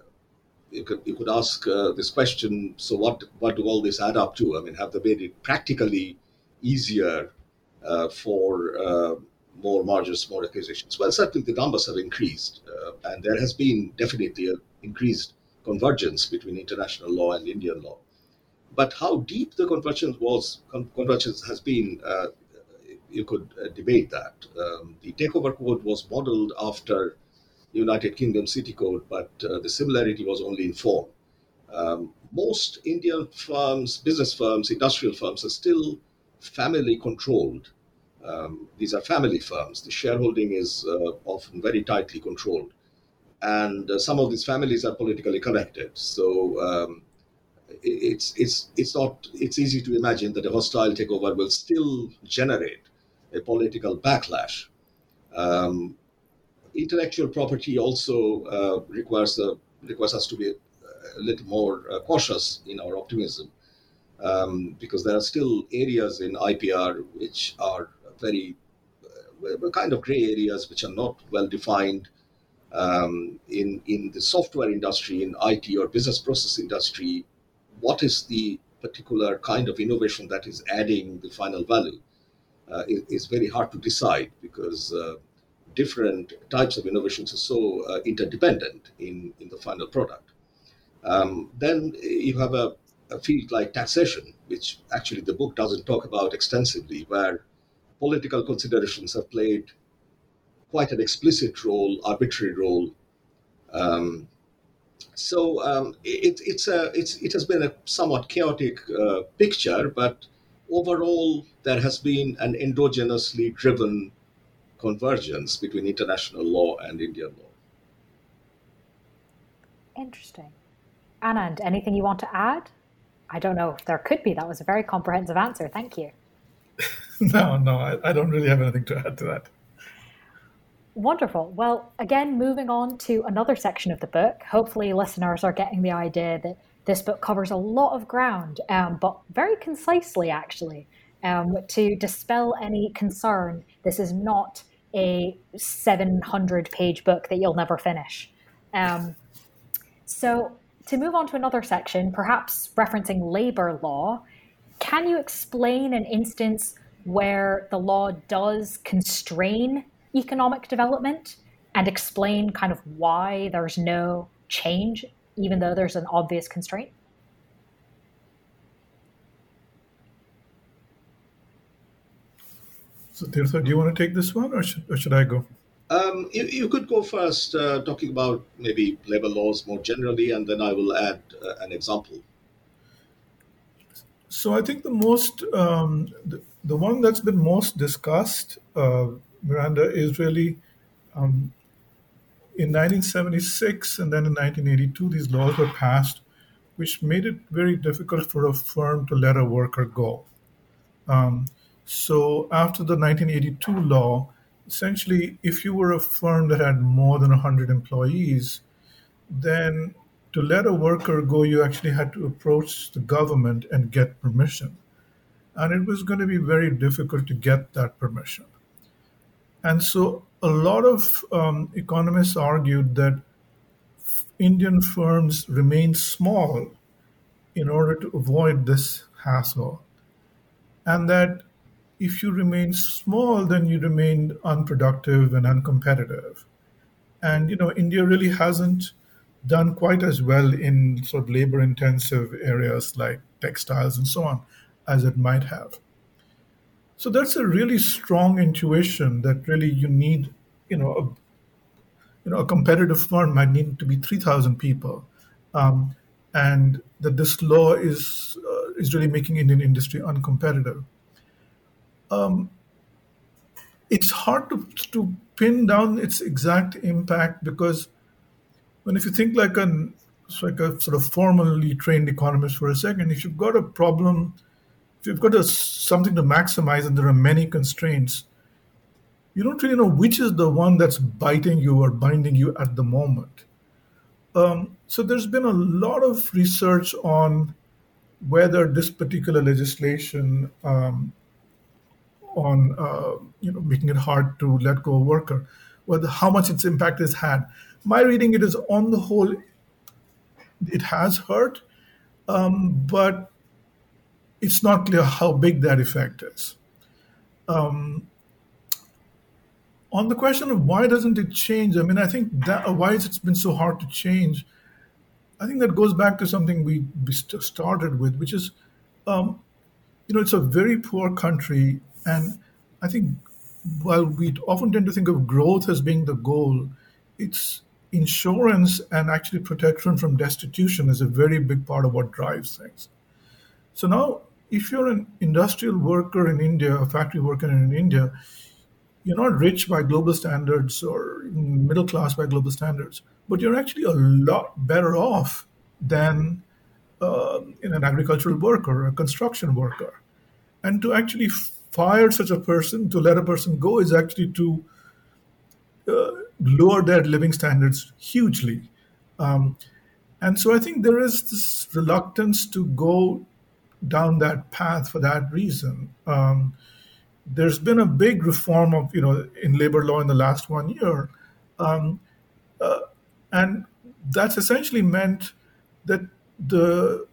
you could you could ask uh, this question: So, what what do all this add up to? I mean, have they made it practically easier uh, for uh, more mergers, more acquisitions? Well, certainly the numbers have increased, uh, and there has been definitely an increased convergence between international law and Indian law. But how deep the convergence was, convergence has been, uh, you could uh, debate that. Um, the takeover code was modeled after the United Kingdom City Code, but uh, the similarity was only in form. Um, most Indian firms, business firms, industrial firms are still family controlled. Um, these are family firms. The shareholding is uh, often very tightly controlled. And uh, some of these families are politically connected. So um, it's, it's, it's, not, it's easy to imagine that a hostile takeover will still generate a political backlash. Um, intellectual property also uh, requires, requires us to be a little more uh, cautious in our optimism. Um, because there are still areas in IPR which are very uh, kind of gray areas which are not well defined um, in in the software industry, in IT or business process industry. What is the particular kind of innovation that is adding the final value uh, is, is, very hard to decide because uh, different types of innovations are so uh, interdependent in, in the final product. Um, then you have a, a field like taxation, which actually the book doesn't talk about extensively, where political considerations have played quite an explicit role, arbitrary role. Um, so um, it, it's a, it's, it has been a somewhat chaotic uh, picture, but overall there has been an endogenously driven convergence between international law and Indian law. Interesting. Anand, anything you want to add? I don't know if there could be. That was a very comprehensive answer. Thank you. [laughs] no, no, I, I don't really have anything to add to that. Wonderful. Well, again, moving on to another section of the book. Hopefully, listeners are getting the idea that this book covers a lot of ground, um, but very concisely, actually, um, to dispel any concern. This is not a 700 page book that you'll never finish. Um, so, to move on to another section, perhaps referencing labor law, can you explain an instance where the law does constrain economic development and explain kind of why there's no change, even though there's an obvious constraint? So, Tirtha, do you want to take this one or should, or should I go? Um, you, you, could go first, uh, talking about maybe labor laws more generally, and then I will add uh, an example. So I think the most um, the, the, one that's been most discussed, uh, Miranda, is really um, in 1976 and then in 1982 these laws were passed, which made it very difficult for a firm to let a worker go. Um, so after the 1982 law, essentially, if you were a firm that had more than 100 employees, then to let a worker go, you actually had to approach the government and get permission. And it was going to be very difficult to get that permission. And so a lot of um, economists argued that Indian firms remained small in order to avoid this hassle. And that if you remain small, then you remain unproductive and uncompetitive. And you know, India really hasn't done quite as well in sort of labor intensive areas like textiles and so on as it might have. So that's a really strong intuition that really you need, you know, a, you know, a competitive firm might need to be 3,000 people. Um, and that this law is, uh, is really making Indian industry uncompetitive. Um, it's hard to, to pin down its exact impact because and if you think like an like a sort of formally trained economist for a second, if you've got a problem, you've got a, something to maximize and there are many constraints, you don't really know which is the one that's biting you or binding you at the moment. Um, so there's been a lot of research on whether this particular legislation um, on uh, you know making it hard to let go a worker, whether how much its impact has had my reading it is on the whole it has hurt um, but it's not clear how big that effect is um, on the question of why doesn't it change i mean i think that why has it been so hard to change i think that goes back to something we, we started with which is um, you know it's a very poor country and i think while we often tend to think of growth as being the goal it's insurance and actually protection from destitution is a very big part of what drives things. So now if you're an industrial worker in India, a factory worker in India, you're not rich by global standards or middle class by global standards, but you're actually a lot better off than uh, in an agricultural worker, a construction worker. And to actually fire such a person, to let a person go, is actually to uh, lower their living standards hugely. Um, and so I think there is this reluctance to go down that path for that reason. Um, there's been a big reform of you know in labor law in the last one year, um, uh, and that's essentially meant that the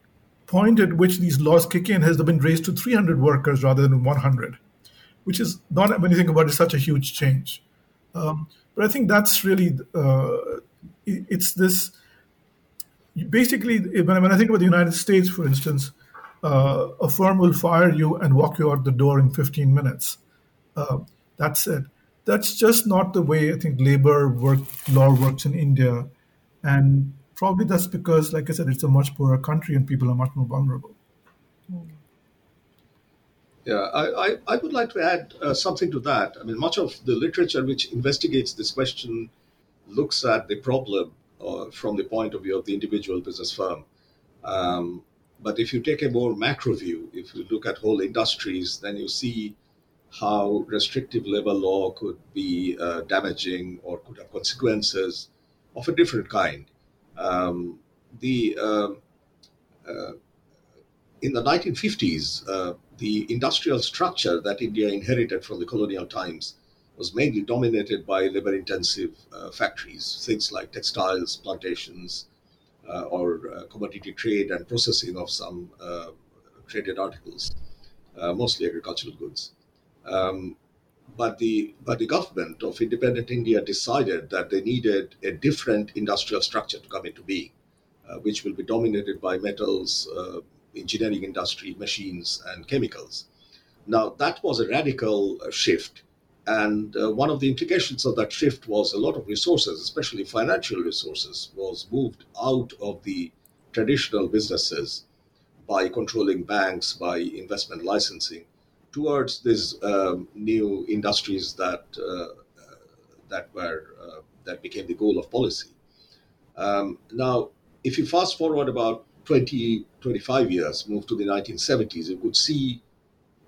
point at which these laws kick in has been raised to 300 workers rather than 100, which is not when you think about it such a huge change. Um, but I think that's really uh, it's this basically when, when I think about the United States, for instance uh, a firm will fire you and walk you out the door in 15 minutes. Uh, that's it. That's just not the way I think labor work law works in India, and probably that's because, like I said, it's a much poorer country and people are much more vulnerable. Yeah, I, I, I would like to add uh, something to that. I mean, much of the literature which investigates this question looks at the problem uh, from the point of view of the individual business firm. Um, but if you take a more macro view, if you look at whole industries, then you see how restrictive labor law could be uh, damaging or could have consequences of a different kind. Um, the uh, uh, in the 1950s, uh, the industrial structure that India inherited from the colonial times was mainly dominated by labor-intensive uh, factories, things like textiles, plantations, or uh, commodity trade and processing of some uh, traded articles, mostly agricultural goods. Um, but the but the government of independent India decided that they needed a different industrial structure to come into being, uh, which will be dominated by metals, uh, engineering industry, machines, and chemicals. Now that was a radical shift and uh, one of the implications of that shift was a lot of resources, especially financial resources, was moved out of the traditional businesses by controlling banks, by investment licensing, towards these um, new industries that uh, that were uh, that became the goal of policy. Um, now, if you fast forward about 20, 25 years, move to the 1970s, you could see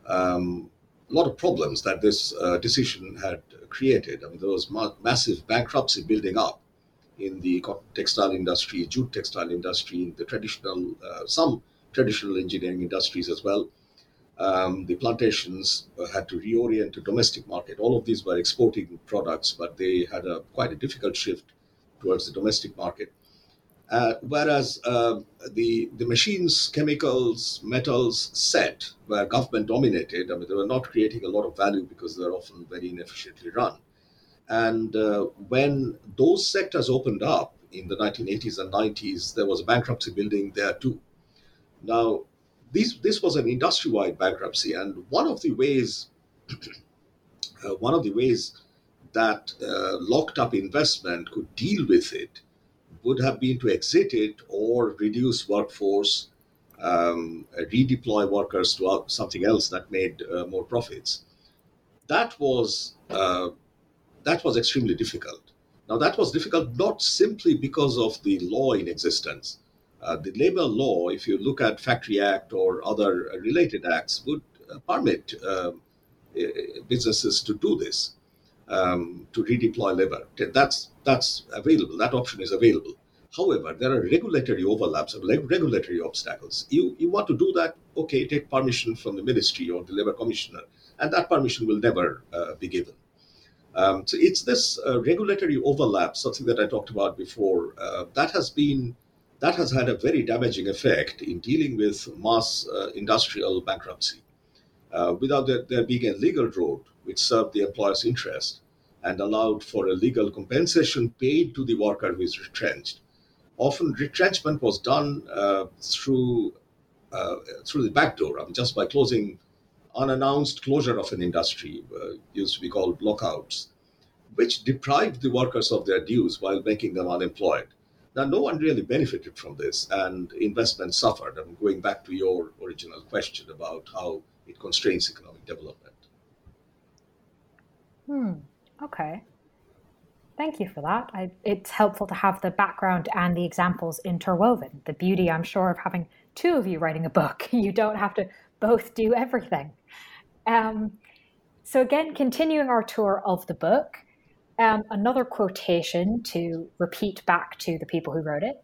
um, lot of problems that this uh, decision had created. I mean, there was ma- massive bankruptcy building up in the textile industry, jute textile industry, in the traditional, uh, some traditional engineering industries as well. Um, the plantations had to reorient to domestic market. All of these were exporting products, but they had a quite a difficult shift towards the domestic market. Uh, whereas uh, the the machines, chemicals, metals set were government dominated. I mean, they were not creating a lot of value because they're often very inefficiently run. And uh, when those sectors opened up in the 1980s and 90s, there was a bankruptcy building there too. Now, this this was an industry-wide bankruptcy, and one of the ways [clears throat] uh, one of the ways that uh, locked up investment could deal with it would have been to exit it or reduce workforce, um, redeploy workers to something else that made uh, more profits. That was uh, that was extremely difficult. Now that was difficult not simply because of the law in existence. Uh, the labor law, if you look at Factory Act or other related acts, would uh, permit um, businesses to do this um, to redeploy labor. That's that's available. That option is available. However, there are regulatory overlaps and regulatory obstacles. You you want to do that? Okay, take permission from the ministry or the labor commissioner, and that permission will never uh, be given. Um, so it's this uh, regulatory overlap, something that I talked about before, uh, that has been that has had a very damaging effect in dealing with mass uh, industrial bankruptcy. Uh, without there, there being a legal road which served the employer's interest and allowed for a legal compensation paid to the worker who is retrenched. Often retrenchment was done uh, through uh, through the back door, I mean, just by closing unannounced closure of an industry, uh, used to be called lockouts, which deprived the workers of their dues while making them unemployed. Now, no one really benefited from this, and investment suffered. I'm going back to your original question about how it constrains economic development. Hmm. Okay. Thank you for that. I, it's helpful to have the background and the examples interwoven. The beauty, I'm sure, of having two of you writing a book. [laughs] You don't have to both do everything. Um, so, again, continuing our tour of the book, um, another quotation to repeat back to the people who wrote it.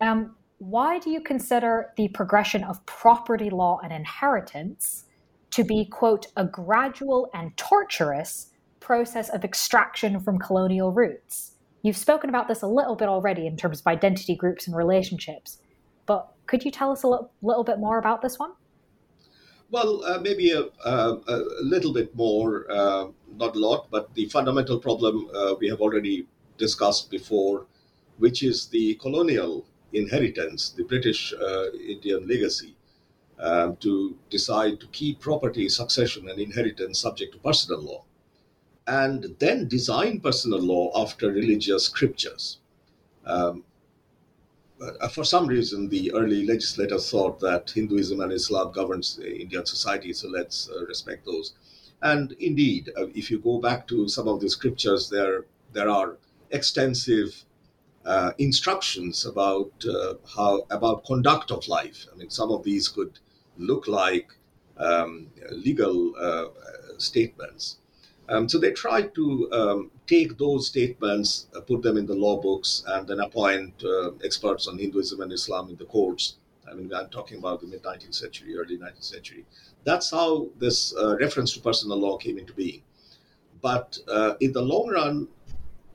Um, why do you consider the progression of property law and inheritance to be, quote, a gradual and torturous process of extraction from colonial roots? You've spoken about this a little bit already in terms of identity groups and relationships, but could you tell us a little, little bit more about this one? Well, uh, maybe a, a, a, little bit more, uh, not a lot, but the fundamental problem uh, we have already discussed before, which is the colonial inheritance, the British uh, Indian legacy, um, to decide to keep property, succession, and inheritance subject to personal law, and then design personal law after religious scriptures. Um, uh, for some reason, the early legislators thought that Hinduism and Islam governs Indian society, so let's uh, respect those. And indeed, uh, if you go back to some of the scriptures, there there are extensive uh, instructions about uh, how about conduct of life. I mean, some of these could look like um, legal uh, statements, um, so they tried to um, take those statements, uh, put them in the law books, and then appoint uh, experts on Hinduism and Islam in the courts. I mean, I'm talking about the mid 19th century, early 19th century. That's how this uh, reference to personal law came into being. But uh, in the long run,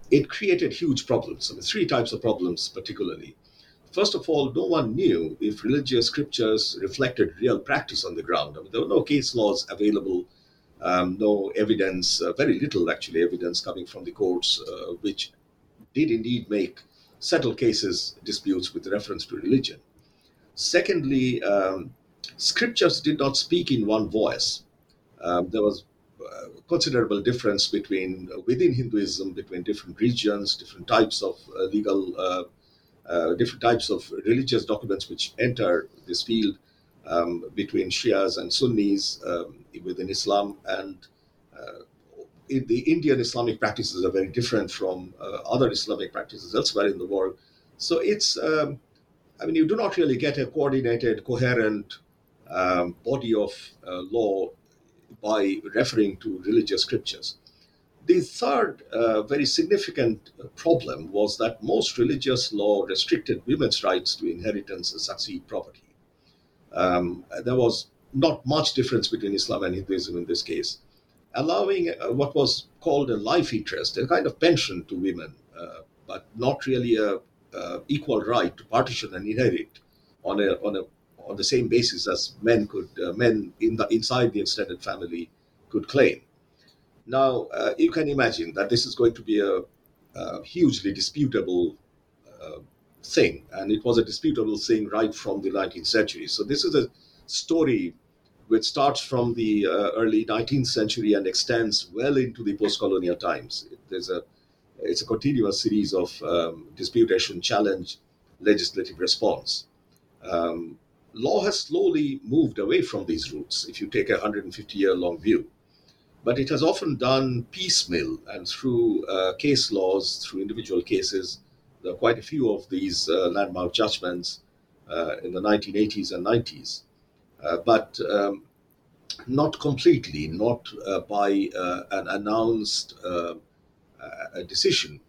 it created huge problems. I mean, three types of problems, particularly. First of all, no one knew if religious scriptures reflected real practice on the ground. I mean, there were no case laws available um, no evidence, uh, very little actually evidence coming from the courts, uh, which did indeed make settle cases disputes with reference to religion. Secondly, um, scriptures did not speak in one voice. Um, there was uh, considerable difference between uh, within Hinduism between different regions, different types of uh, legal, different types of religious documents which enter this field um, between Shias and Sunnis um, within Islam, and uh, the Indian Islamic practices are very different from uh, other Islamic practices elsewhere in the world. So it's, um, I mean, you do not really get a coordinated, coherent um, body of uh, law by referring to religious scriptures. The third uh, very significant problem was that most religious law restricted women's rights to inheritance and succeed property. Um, there was not much difference between Islam and Hinduism in this case, allowing uh, what was called a life interest, a kind of pension to women, uh, but not really a uh, equal right to partition and inherit on a on a on the same basis as men could uh, men in the inside the extended family could claim. Now uh, you can imagine that this is going to be a, a hugely disputable thing, and it was a disputable thing right from the 19th century. So this is a story which starts from the uh, early 19th century and extends well into the post-colonial times. There's a it's a continuous series of um, disputation, challenge, legislative response. Um, law has slowly moved away from these roots. If you take a 150 year long view, but it has often done piecemeal and through uh, case laws, through individual cases, there are quite a few of these uh, landmark judgments uh, in the 1980s and 90s, uh, but um, not completely, not uh, by uh, an announced uh, decision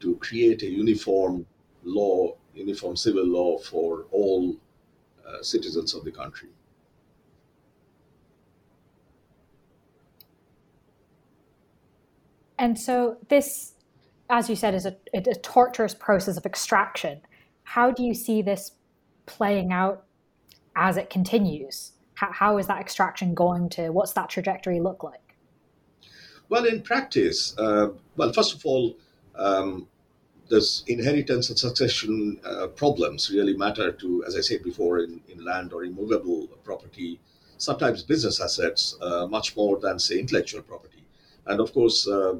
to create a uniform law, uniform civil law for all citizens of the country. And so this as you said, is a, a torturous process of extraction. How do you see this playing out as it continues? How, how is that extraction going to? What's that trajectory look like? Well, in practice, uh, well, first of all, um, inheritance and succession uh, problems really matter to, as I said before, in, in land or immovable property, sometimes business assets, uh, much more than, say, intellectual property. And of course, uh,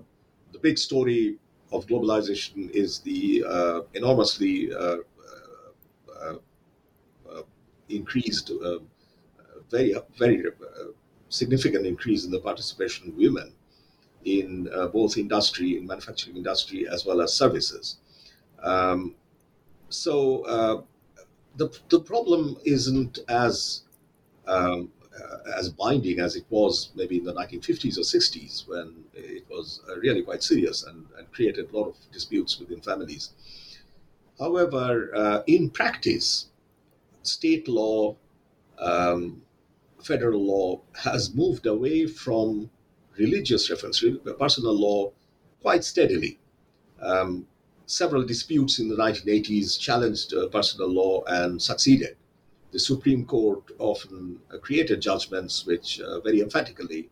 the big story of globalization is the uh, enormously uh, uh, increased, very very significant increase in the participation of women in both industry, in manufacturing industry, as well as services. Um, so the the problem isn't as um, uh, as binding as it was maybe in the 1950s or 60s when it was uh, really quite serious and, and, created a lot of disputes within families. However, uh, in practice, state law, um, federal law has moved away from religious reference, personal law, quite steadily. Um, several disputes in the 1980s challenged uh, personal law and succeeded the Supreme Court often uh, created judgments which uh, very emphatically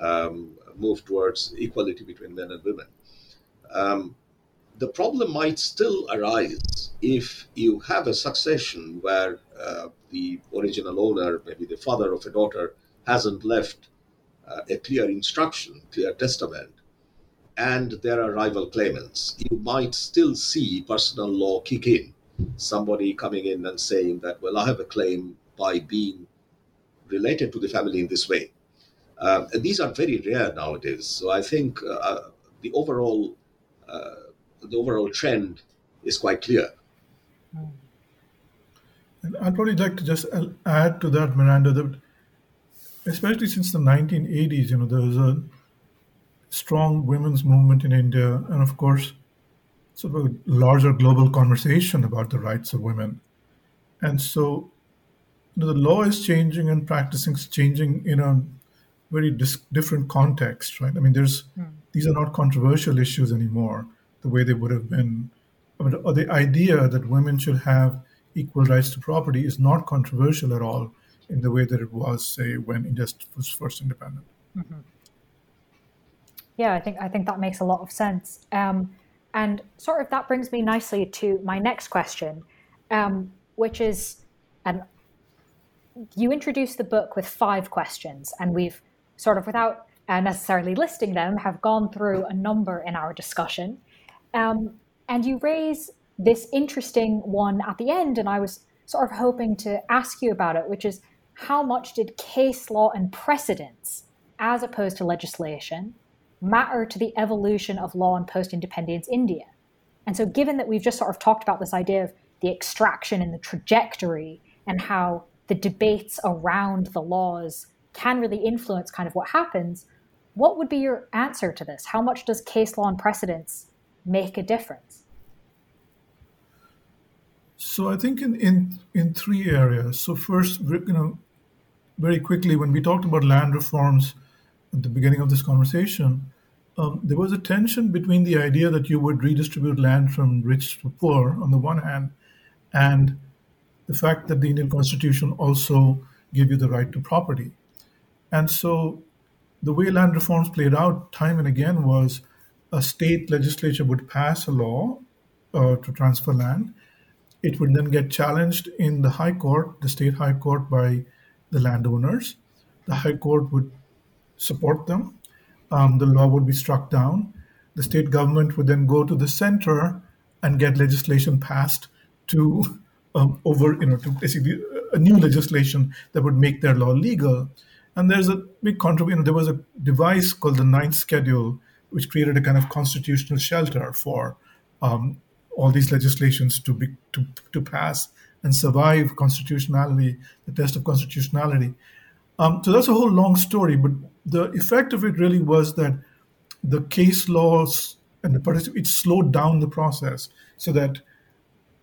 um, move towards equality between men and women. Um, the problem might still arise if you have a succession where uh, the original owner, maybe the father of a daughter, hasn't left uh, a clear instruction, clear testament, and there are rival claimants. You might still see personal law kick in somebody coming in and saying that, well, I have a claim by being related to the family in this way. Um, and these are very rare nowadays. So I think uh, the overall uh, the overall trend is quite clear. And I'd probably like to just add to that, Miranda, that especially since the 1980s, you know, there was a strong women's movement in India, and of course, sort of a larger global conversation about the rights of women. And so you know, the law is changing and practicing is changing in a very dis- different context, right? I mean, there's mm. these are not controversial issues anymore the way they would have been. I mean, or the idea that women should have equal rights to property is not controversial at all in the way that it was, say, when India was first independent. Mm-hmm. Yeah, I think I think that makes a lot of sense. Um, and sort of that brings me nicely to my next question, um, which is, and you introduced the book with five questions, and we've sort of, without uh, necessarily listing them, have gone through a number in our discussion. Um, and you raise this interesting one at the end, and I was sort of hoping to ask you about it, which is how much did case law and precedents, as opposed to legislation, matter to the evolution of law in post independence India. And so, given that we've just sort of talked about this idea of the extraction and the trajectory and how the debates around the laws can really influence kind of what happens, what would be your answer to this? How much does case law and precedents make a difference? So I think in, in, in three areas. So first, you know, very quickly, when we talked about land reforms at the beginning of this conversation, um, there was a tension between the idea that you would redistribute land from rich to poor on the one hand, and the fact that the Indian Constitution also gave you the right to property. And so the way land reforms played out time and again was a state legislature would pass a law uh, to transfer land. It would then get challenged in the High Court, the state High Court, by the landowners. The High Court would support them um, the law would be struck down. The state government would then go to the center and get legislation passed to um, over, you know, to basically a new legislation that would make their law legal. And there's a big controversy. There was a device called the Ninth Schedule, which created a kind of constitutional shelter for um, all these legislations to be to, to pass and survive constitutionality, the test of constitutionality. Um, so that's a whole long story, but the effect of it really was that the case laws and the it slowed down the process so that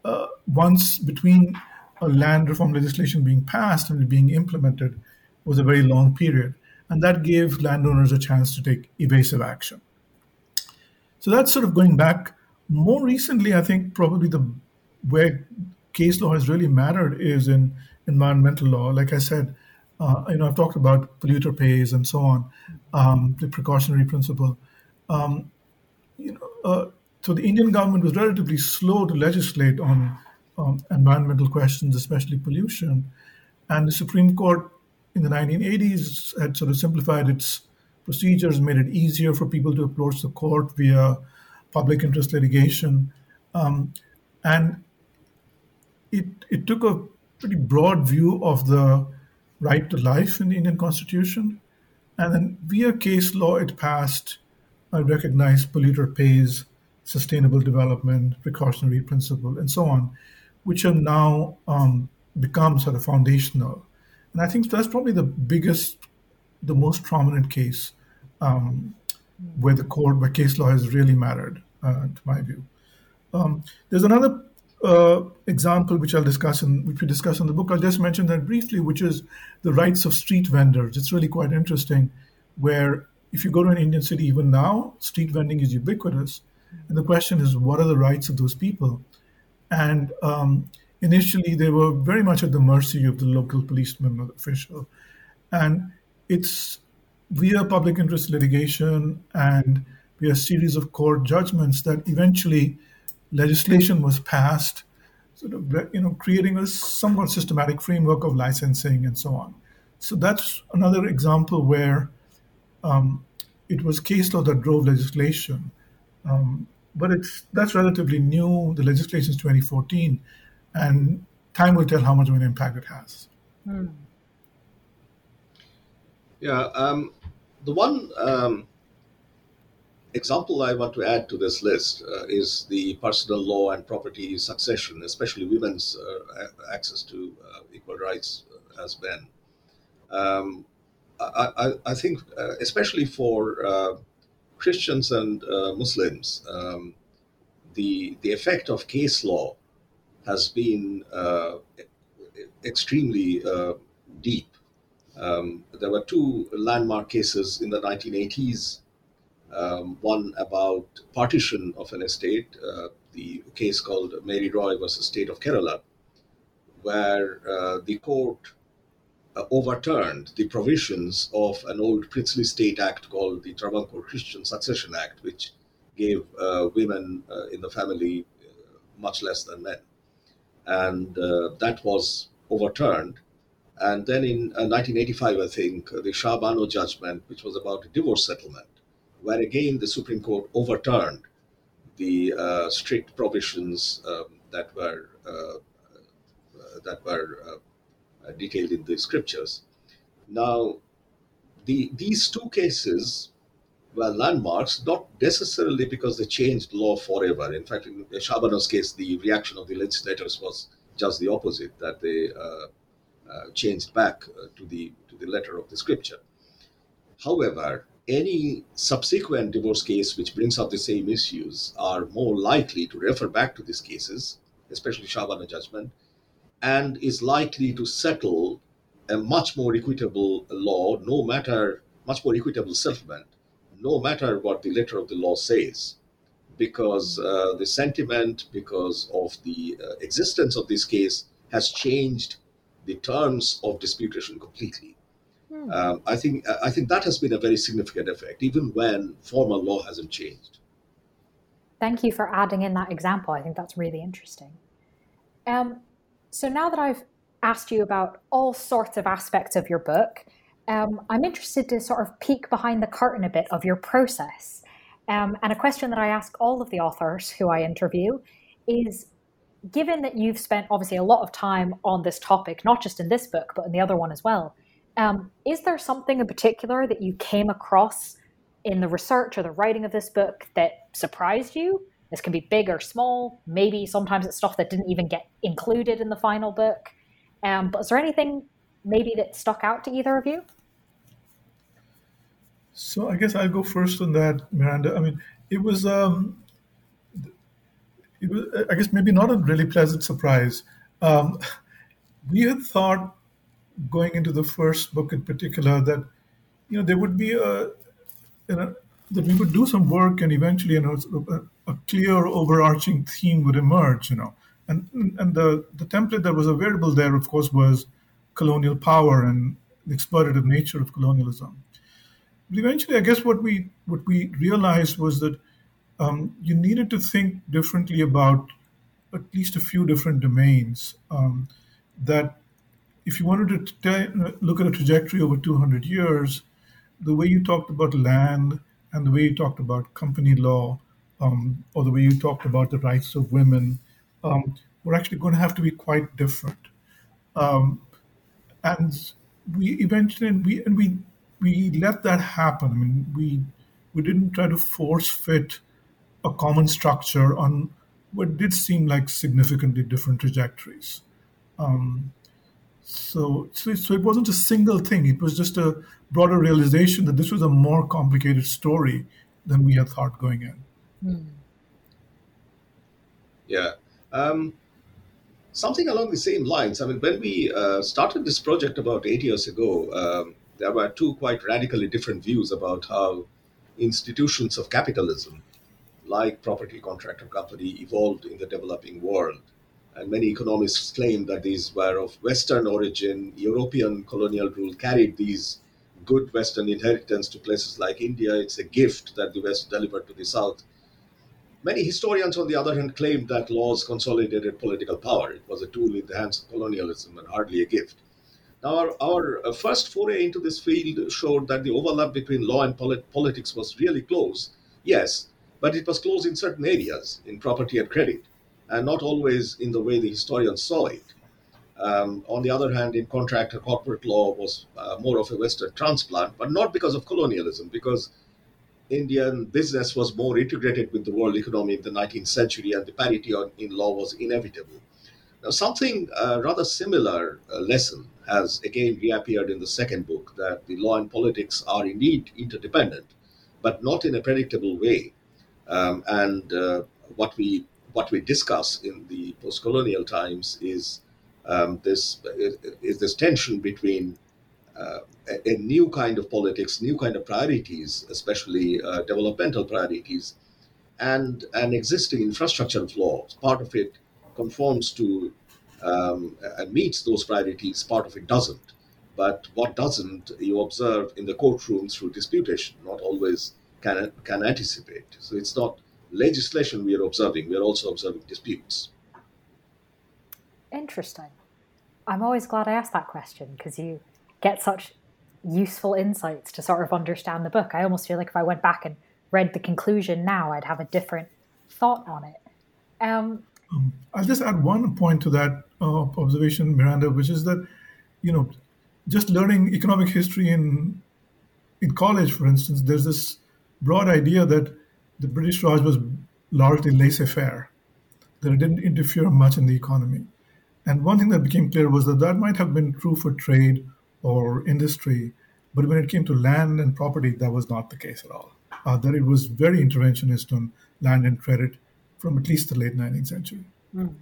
uh, once between a land reform legislation being passed and being implemented was a very long period and that gave landowners a chance to take evasive action. So that's sort of going back. More recently i think probably the where case law has really mattered is in environmental law. Like i said uh, you know, I've talked about polluter pays and so on, um, the precautionary principle. Um, you know, uh, so the Indian government was relatively slow to legislate on um, environmental questions, especially pollution, and the Supreme Court in the 1980s had sort of simplified its procedures, made it easier for people to approach the court via public interest litigation, um, and it it took a pretty broad view of the right to life in the Indian Constitution, and then via case law it passed a recognized polluter pays, sustainable development, precautionary principle, and so on, which have now um, become sort of foundational. And I think that's probably the biggest, the most prominent case um, where the court, where case law has really mattered, uh, to my view. Um, there's another example which I'll discuss in which we discuss in the book. I'll just mention that briefly, which is the rights of street vendors. It's really quite interesting, where if you go to an Indian city even now, street vending is ubiquitous, and the question is, what are the rights of those people? And um, initially, they were very much at the mercy of the local policeman or official, and it's via public interest litigation and via a series of court judgments that eventually legislation was passed, sort of you know creating a somewhat systematic framework of licensing and so on. So that's another example where um, it was case law that drove legislation. Um, but it's that's relatively new. The legislation is 2014, and time will tell how much of an impact it has. Hmm. Yeah, um, the one um, example I want to add to this list uh, is the personal law and property succession, especially women's uh, access to uh, equal rights uh, as men. Um, I, I, I, think, uh, especially for uh, Christians and Muslims, um, the the effect of case law has been extremely deep. Um, there were two landmark cases in the 1980s um, one about partition of an estate, uh, the case called Mary Roy versus State of Kerala, where uh, the court uh, overturned the provisions of an old princely state act called the Travancore Christian Succession Act, which gave uh, women uh, in the family uh, much less than men. And that was overturned. And then in 1985, I think, the Shah Bano judgment, which was about a divorce settlement, where again the Supreme Court overturned the uh, strict provisions um, that were uh, uh that were uh, detailed in the scriptures. Now, the, these two cases were landmarks, not necessarily because they changed law forever. In fact, in Shah Bano's case, the reaction of the legislators was just the opposite, that they uh, uh, changed back uh, to the to the letter of the scripture. However, any subsequent divorce case which brings up the same issues are more likely to refer back to these cases, especially Shah Bano judgment, and is likely to settle a much more equitable law, no matter much more equitable settlement, no matter what the letter of the law says, because uh, the sentiment, because of the uh, existence of this case, has changed the terms of disputation completely. Hmm. Um, I think I think that has been a very significant effect, even when formal law hasn't changed. Thank you for adding in that example. I think that's really interesting. Um, so now that I've asked you about all sorts of aspects of your book, um, I'm interested to sort of peek behind the curtain a bit of your process. Um, and a question that I ask all of the authors who I interview is given that you've spent obviously a lot of time on this topic, not just in this book, but in the other one as well, um, is there something in particular that you came across in the research or the writing of this book that surprised you? This can be big or small. Maybe sometimes it's stuff that didn't even get included in the final book. Um, but is there anything maybe that stuck out to either of you? So I guess I'll go first on that, Miranda. I mean, it was, um, it was, I guess maybe not a really pleasant surprise. Um, we had thought going into the first book in particular that you know there would be a you know, that we would do some work and eventually you know a, a, clear overarching theme would emerge you know. And and the the template that was available there of course was colonial power and the exploitative nature of colonialism. But eventually i guess what we what we realized was that um, you needed to think differently about at least a few different domains um, that if you wanted to t- look at a trajectory over 200 years, the way you talked about land and the way you talked about company law um, or the way you talked about the rights of women, um, were actually going to have to be quite different. Um, and we eventually and we and we we let that happen. I mean, we we didn't try to force fit a common structure on what did seem like significantly different trajectories. Um, so, so, so it wasn't a single thing. It was just a broader realization that this was a more complicated story than we had thought going in. Mm. Yeah. Um, something along the same lines. I mean, when we uh, started this project about eight years ago, um, there were two quite radically different views about how institutions of capitalism, like property contractor company, evolved in the developing world. And many economists claim that these were of Western origin. European colonial rule carried these good Western inheritance to places like India. It's a gift that the West delivered to the South. Many historians, on the other hand, claim that laws consolidated political power. It was a tool in the hands of colonialism and hardly a gift. Now, our, our uh, first foray into this field showed that the overlap between law and polit- politics was really close, yes, but it was close in certain areas, in property and credit, and not always in the way the historians saw it. Um, on the other hand, in contract corporate law was uh, more of a Western transplant, but not because of colonialism, because Indian business was more integrated with the world economy in the 19th century, and the parity in law was inevitable. Now, something uh, rather similar uh, lesson has again reappeared in the second book that the law and politics are indeed interdependent, but not in a predictable way. Um, and uh, what we what we discuss in the post-colonial times is um, this is this tension between uh, a, a, new kind of politics, new kind of priorities, especially uh, developmental priorities, and an existing infrastructure of law. Part of it conforms to um, and meets those priorities, part of it doesn't. But what doesn't, you observe in the courtroom through disputation, not always can, can anticipate. So it's not legislation we are observing, we are also observing disputes. Interesting. I'm always glad I asked that question because you get such useful insights to sort of understand the book. I almost feel like if I went back and read the conclusion now, I'd have a different thought on it. Um, um, I'll just add one point to that uh, observation, Miranda, which is that, you know, just learning economic history in in college, for instance, there's this broad idea that the British Raj was largely laissez-faire, that it didn't interfere much in the economy. And one thing that became clear was that that might have been true for trade or industry, but when it came to land and property, that was not the case at all. Uh, that it was very interventionist on land and credit from at least the late 19th century. Mm.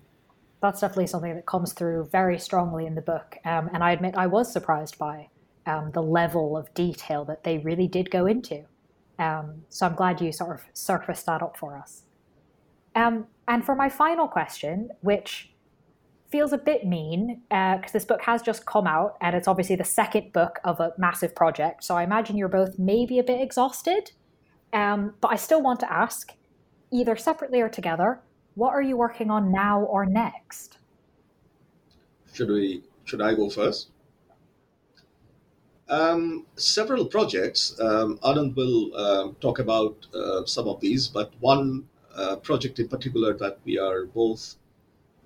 That's definitely something that comes through very strongly in the book. Um, and I admit I was surprised by um, the level of detail that they really did go into. Um, so I'm glad you sort of surfaced that up for us. Um, and for my final question, which feels a bit mean because uh, this book has just come out and it's obviously the second book of a massive project. So I imagine you're both maybe a bit exhausted. Um, but I still want to ask either separately or together, what are you working on now or next? Should we? Should I go first? Um, several projects. Um, Anand will uh, talk about uh, some of these, but one uh, project in particular that we are both,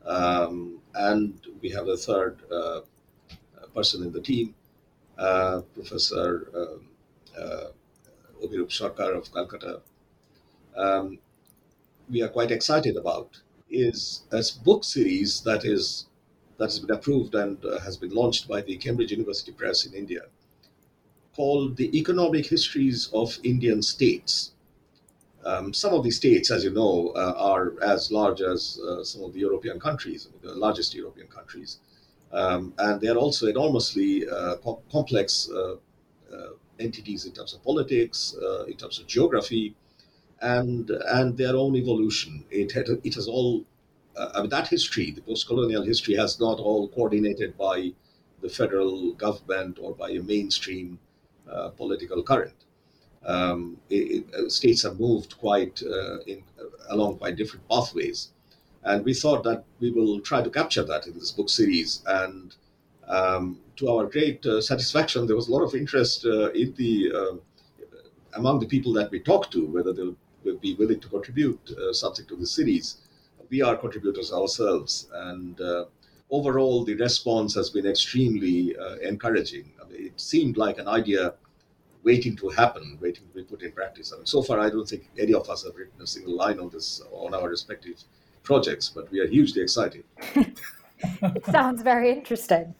um, and we have a third uh, person in the team, uh, Professor um, uh, Abhirup Sarkar of Calcutta. Um, we are quite excited about is a book series that is that has been approved and uh, has been launched by the Cambridge University Press in India, called "The Economic Histories of Indian States." Um, some of these states, as you know, uh, are as large as uh, some of the European countries, the largest European countries, um, and they are also enormously uh, co- complex uh, uh, entities in terms of politics, in terms of geography, and and their own evolution. It had it has all uh, I mean that history, the post-colonial history, has not all coordinated by the federal government or by a mainstream uh, political current. Um, it, it, uh, states have moved quite uh, in, along quite different pathways, and we thought that we will try to capture that in this book series. And um, to our great uh, satisfaction, there was a lot of interest uh, in the among the people that we talked to, whether they'll be willing to contribute uh, something to the series. We are contributors ourselves, and uh, overall, the response has been extremely uh, encouraging. I mean, it seemed like an idea waiting to happen, waiting to be put in practice. I mean, so far, I don't think any of us have written a single line on this on our respective projects, but we are hugely excited. it [laughs] sounds very interesting.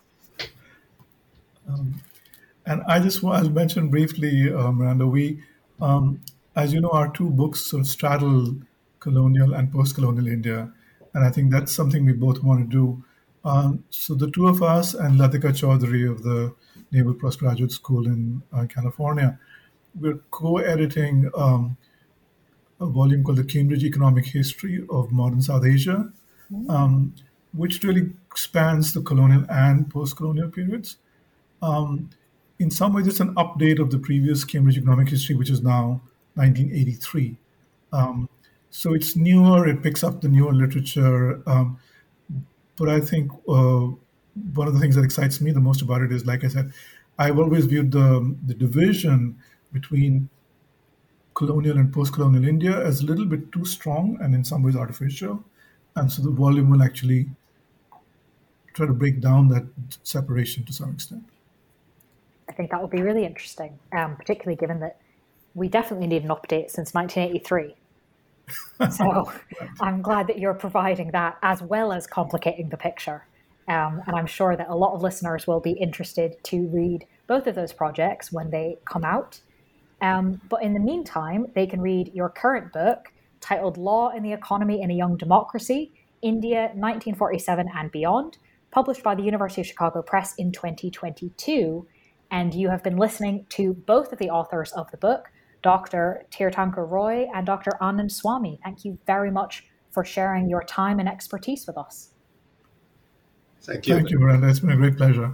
Um, and I just want to mention briefly, uh, Miranda, we, um, as you know, our two books sort of straddle colonial and post-colonial India, and I think that's something we both want to do. Um, so the two of us and Latika Chaudhary of the Naval Postgraduate School in uh, California, we're co-editing um, a volume called the Cambridge Economic History of Modern South Asia, mm-hmm. um, which really spans the colonial and post-colonial periods. Um, in some ways, it's an update of the previous Cambridge Economic History, which is now 1983. Um, so it's newer, it picks up the newer literature. But I think uh, one of the things that excites me the most about it is, like I said, I've always viewed the, the division between colonial and post colonial India as a little bit too strong and in some ways artificial. And so the volume will actually try to break down that separation to some extent. I think that will be really interesting, um, particularly given that we definitely need an update since 1983. [laughs] so I'm glad that you're providing that as well as complicating the picture. Um, and I'm sure that a lot of listeners will be interested to read both of those projects when they come out. Um, but in the meantime, they can read your current book titled Law and the Economy in a Young Democracy India 1947 and Beyond, published by the University of Chicago Press in 2022 and you have been listening to both of the authors of the book, Dr. Tirthankar Roy and Dr. Anand Swamy. Thank you very much for sharing your time and expertise with us. Thank you. Thank you, Miranda. It's been a great pleasure.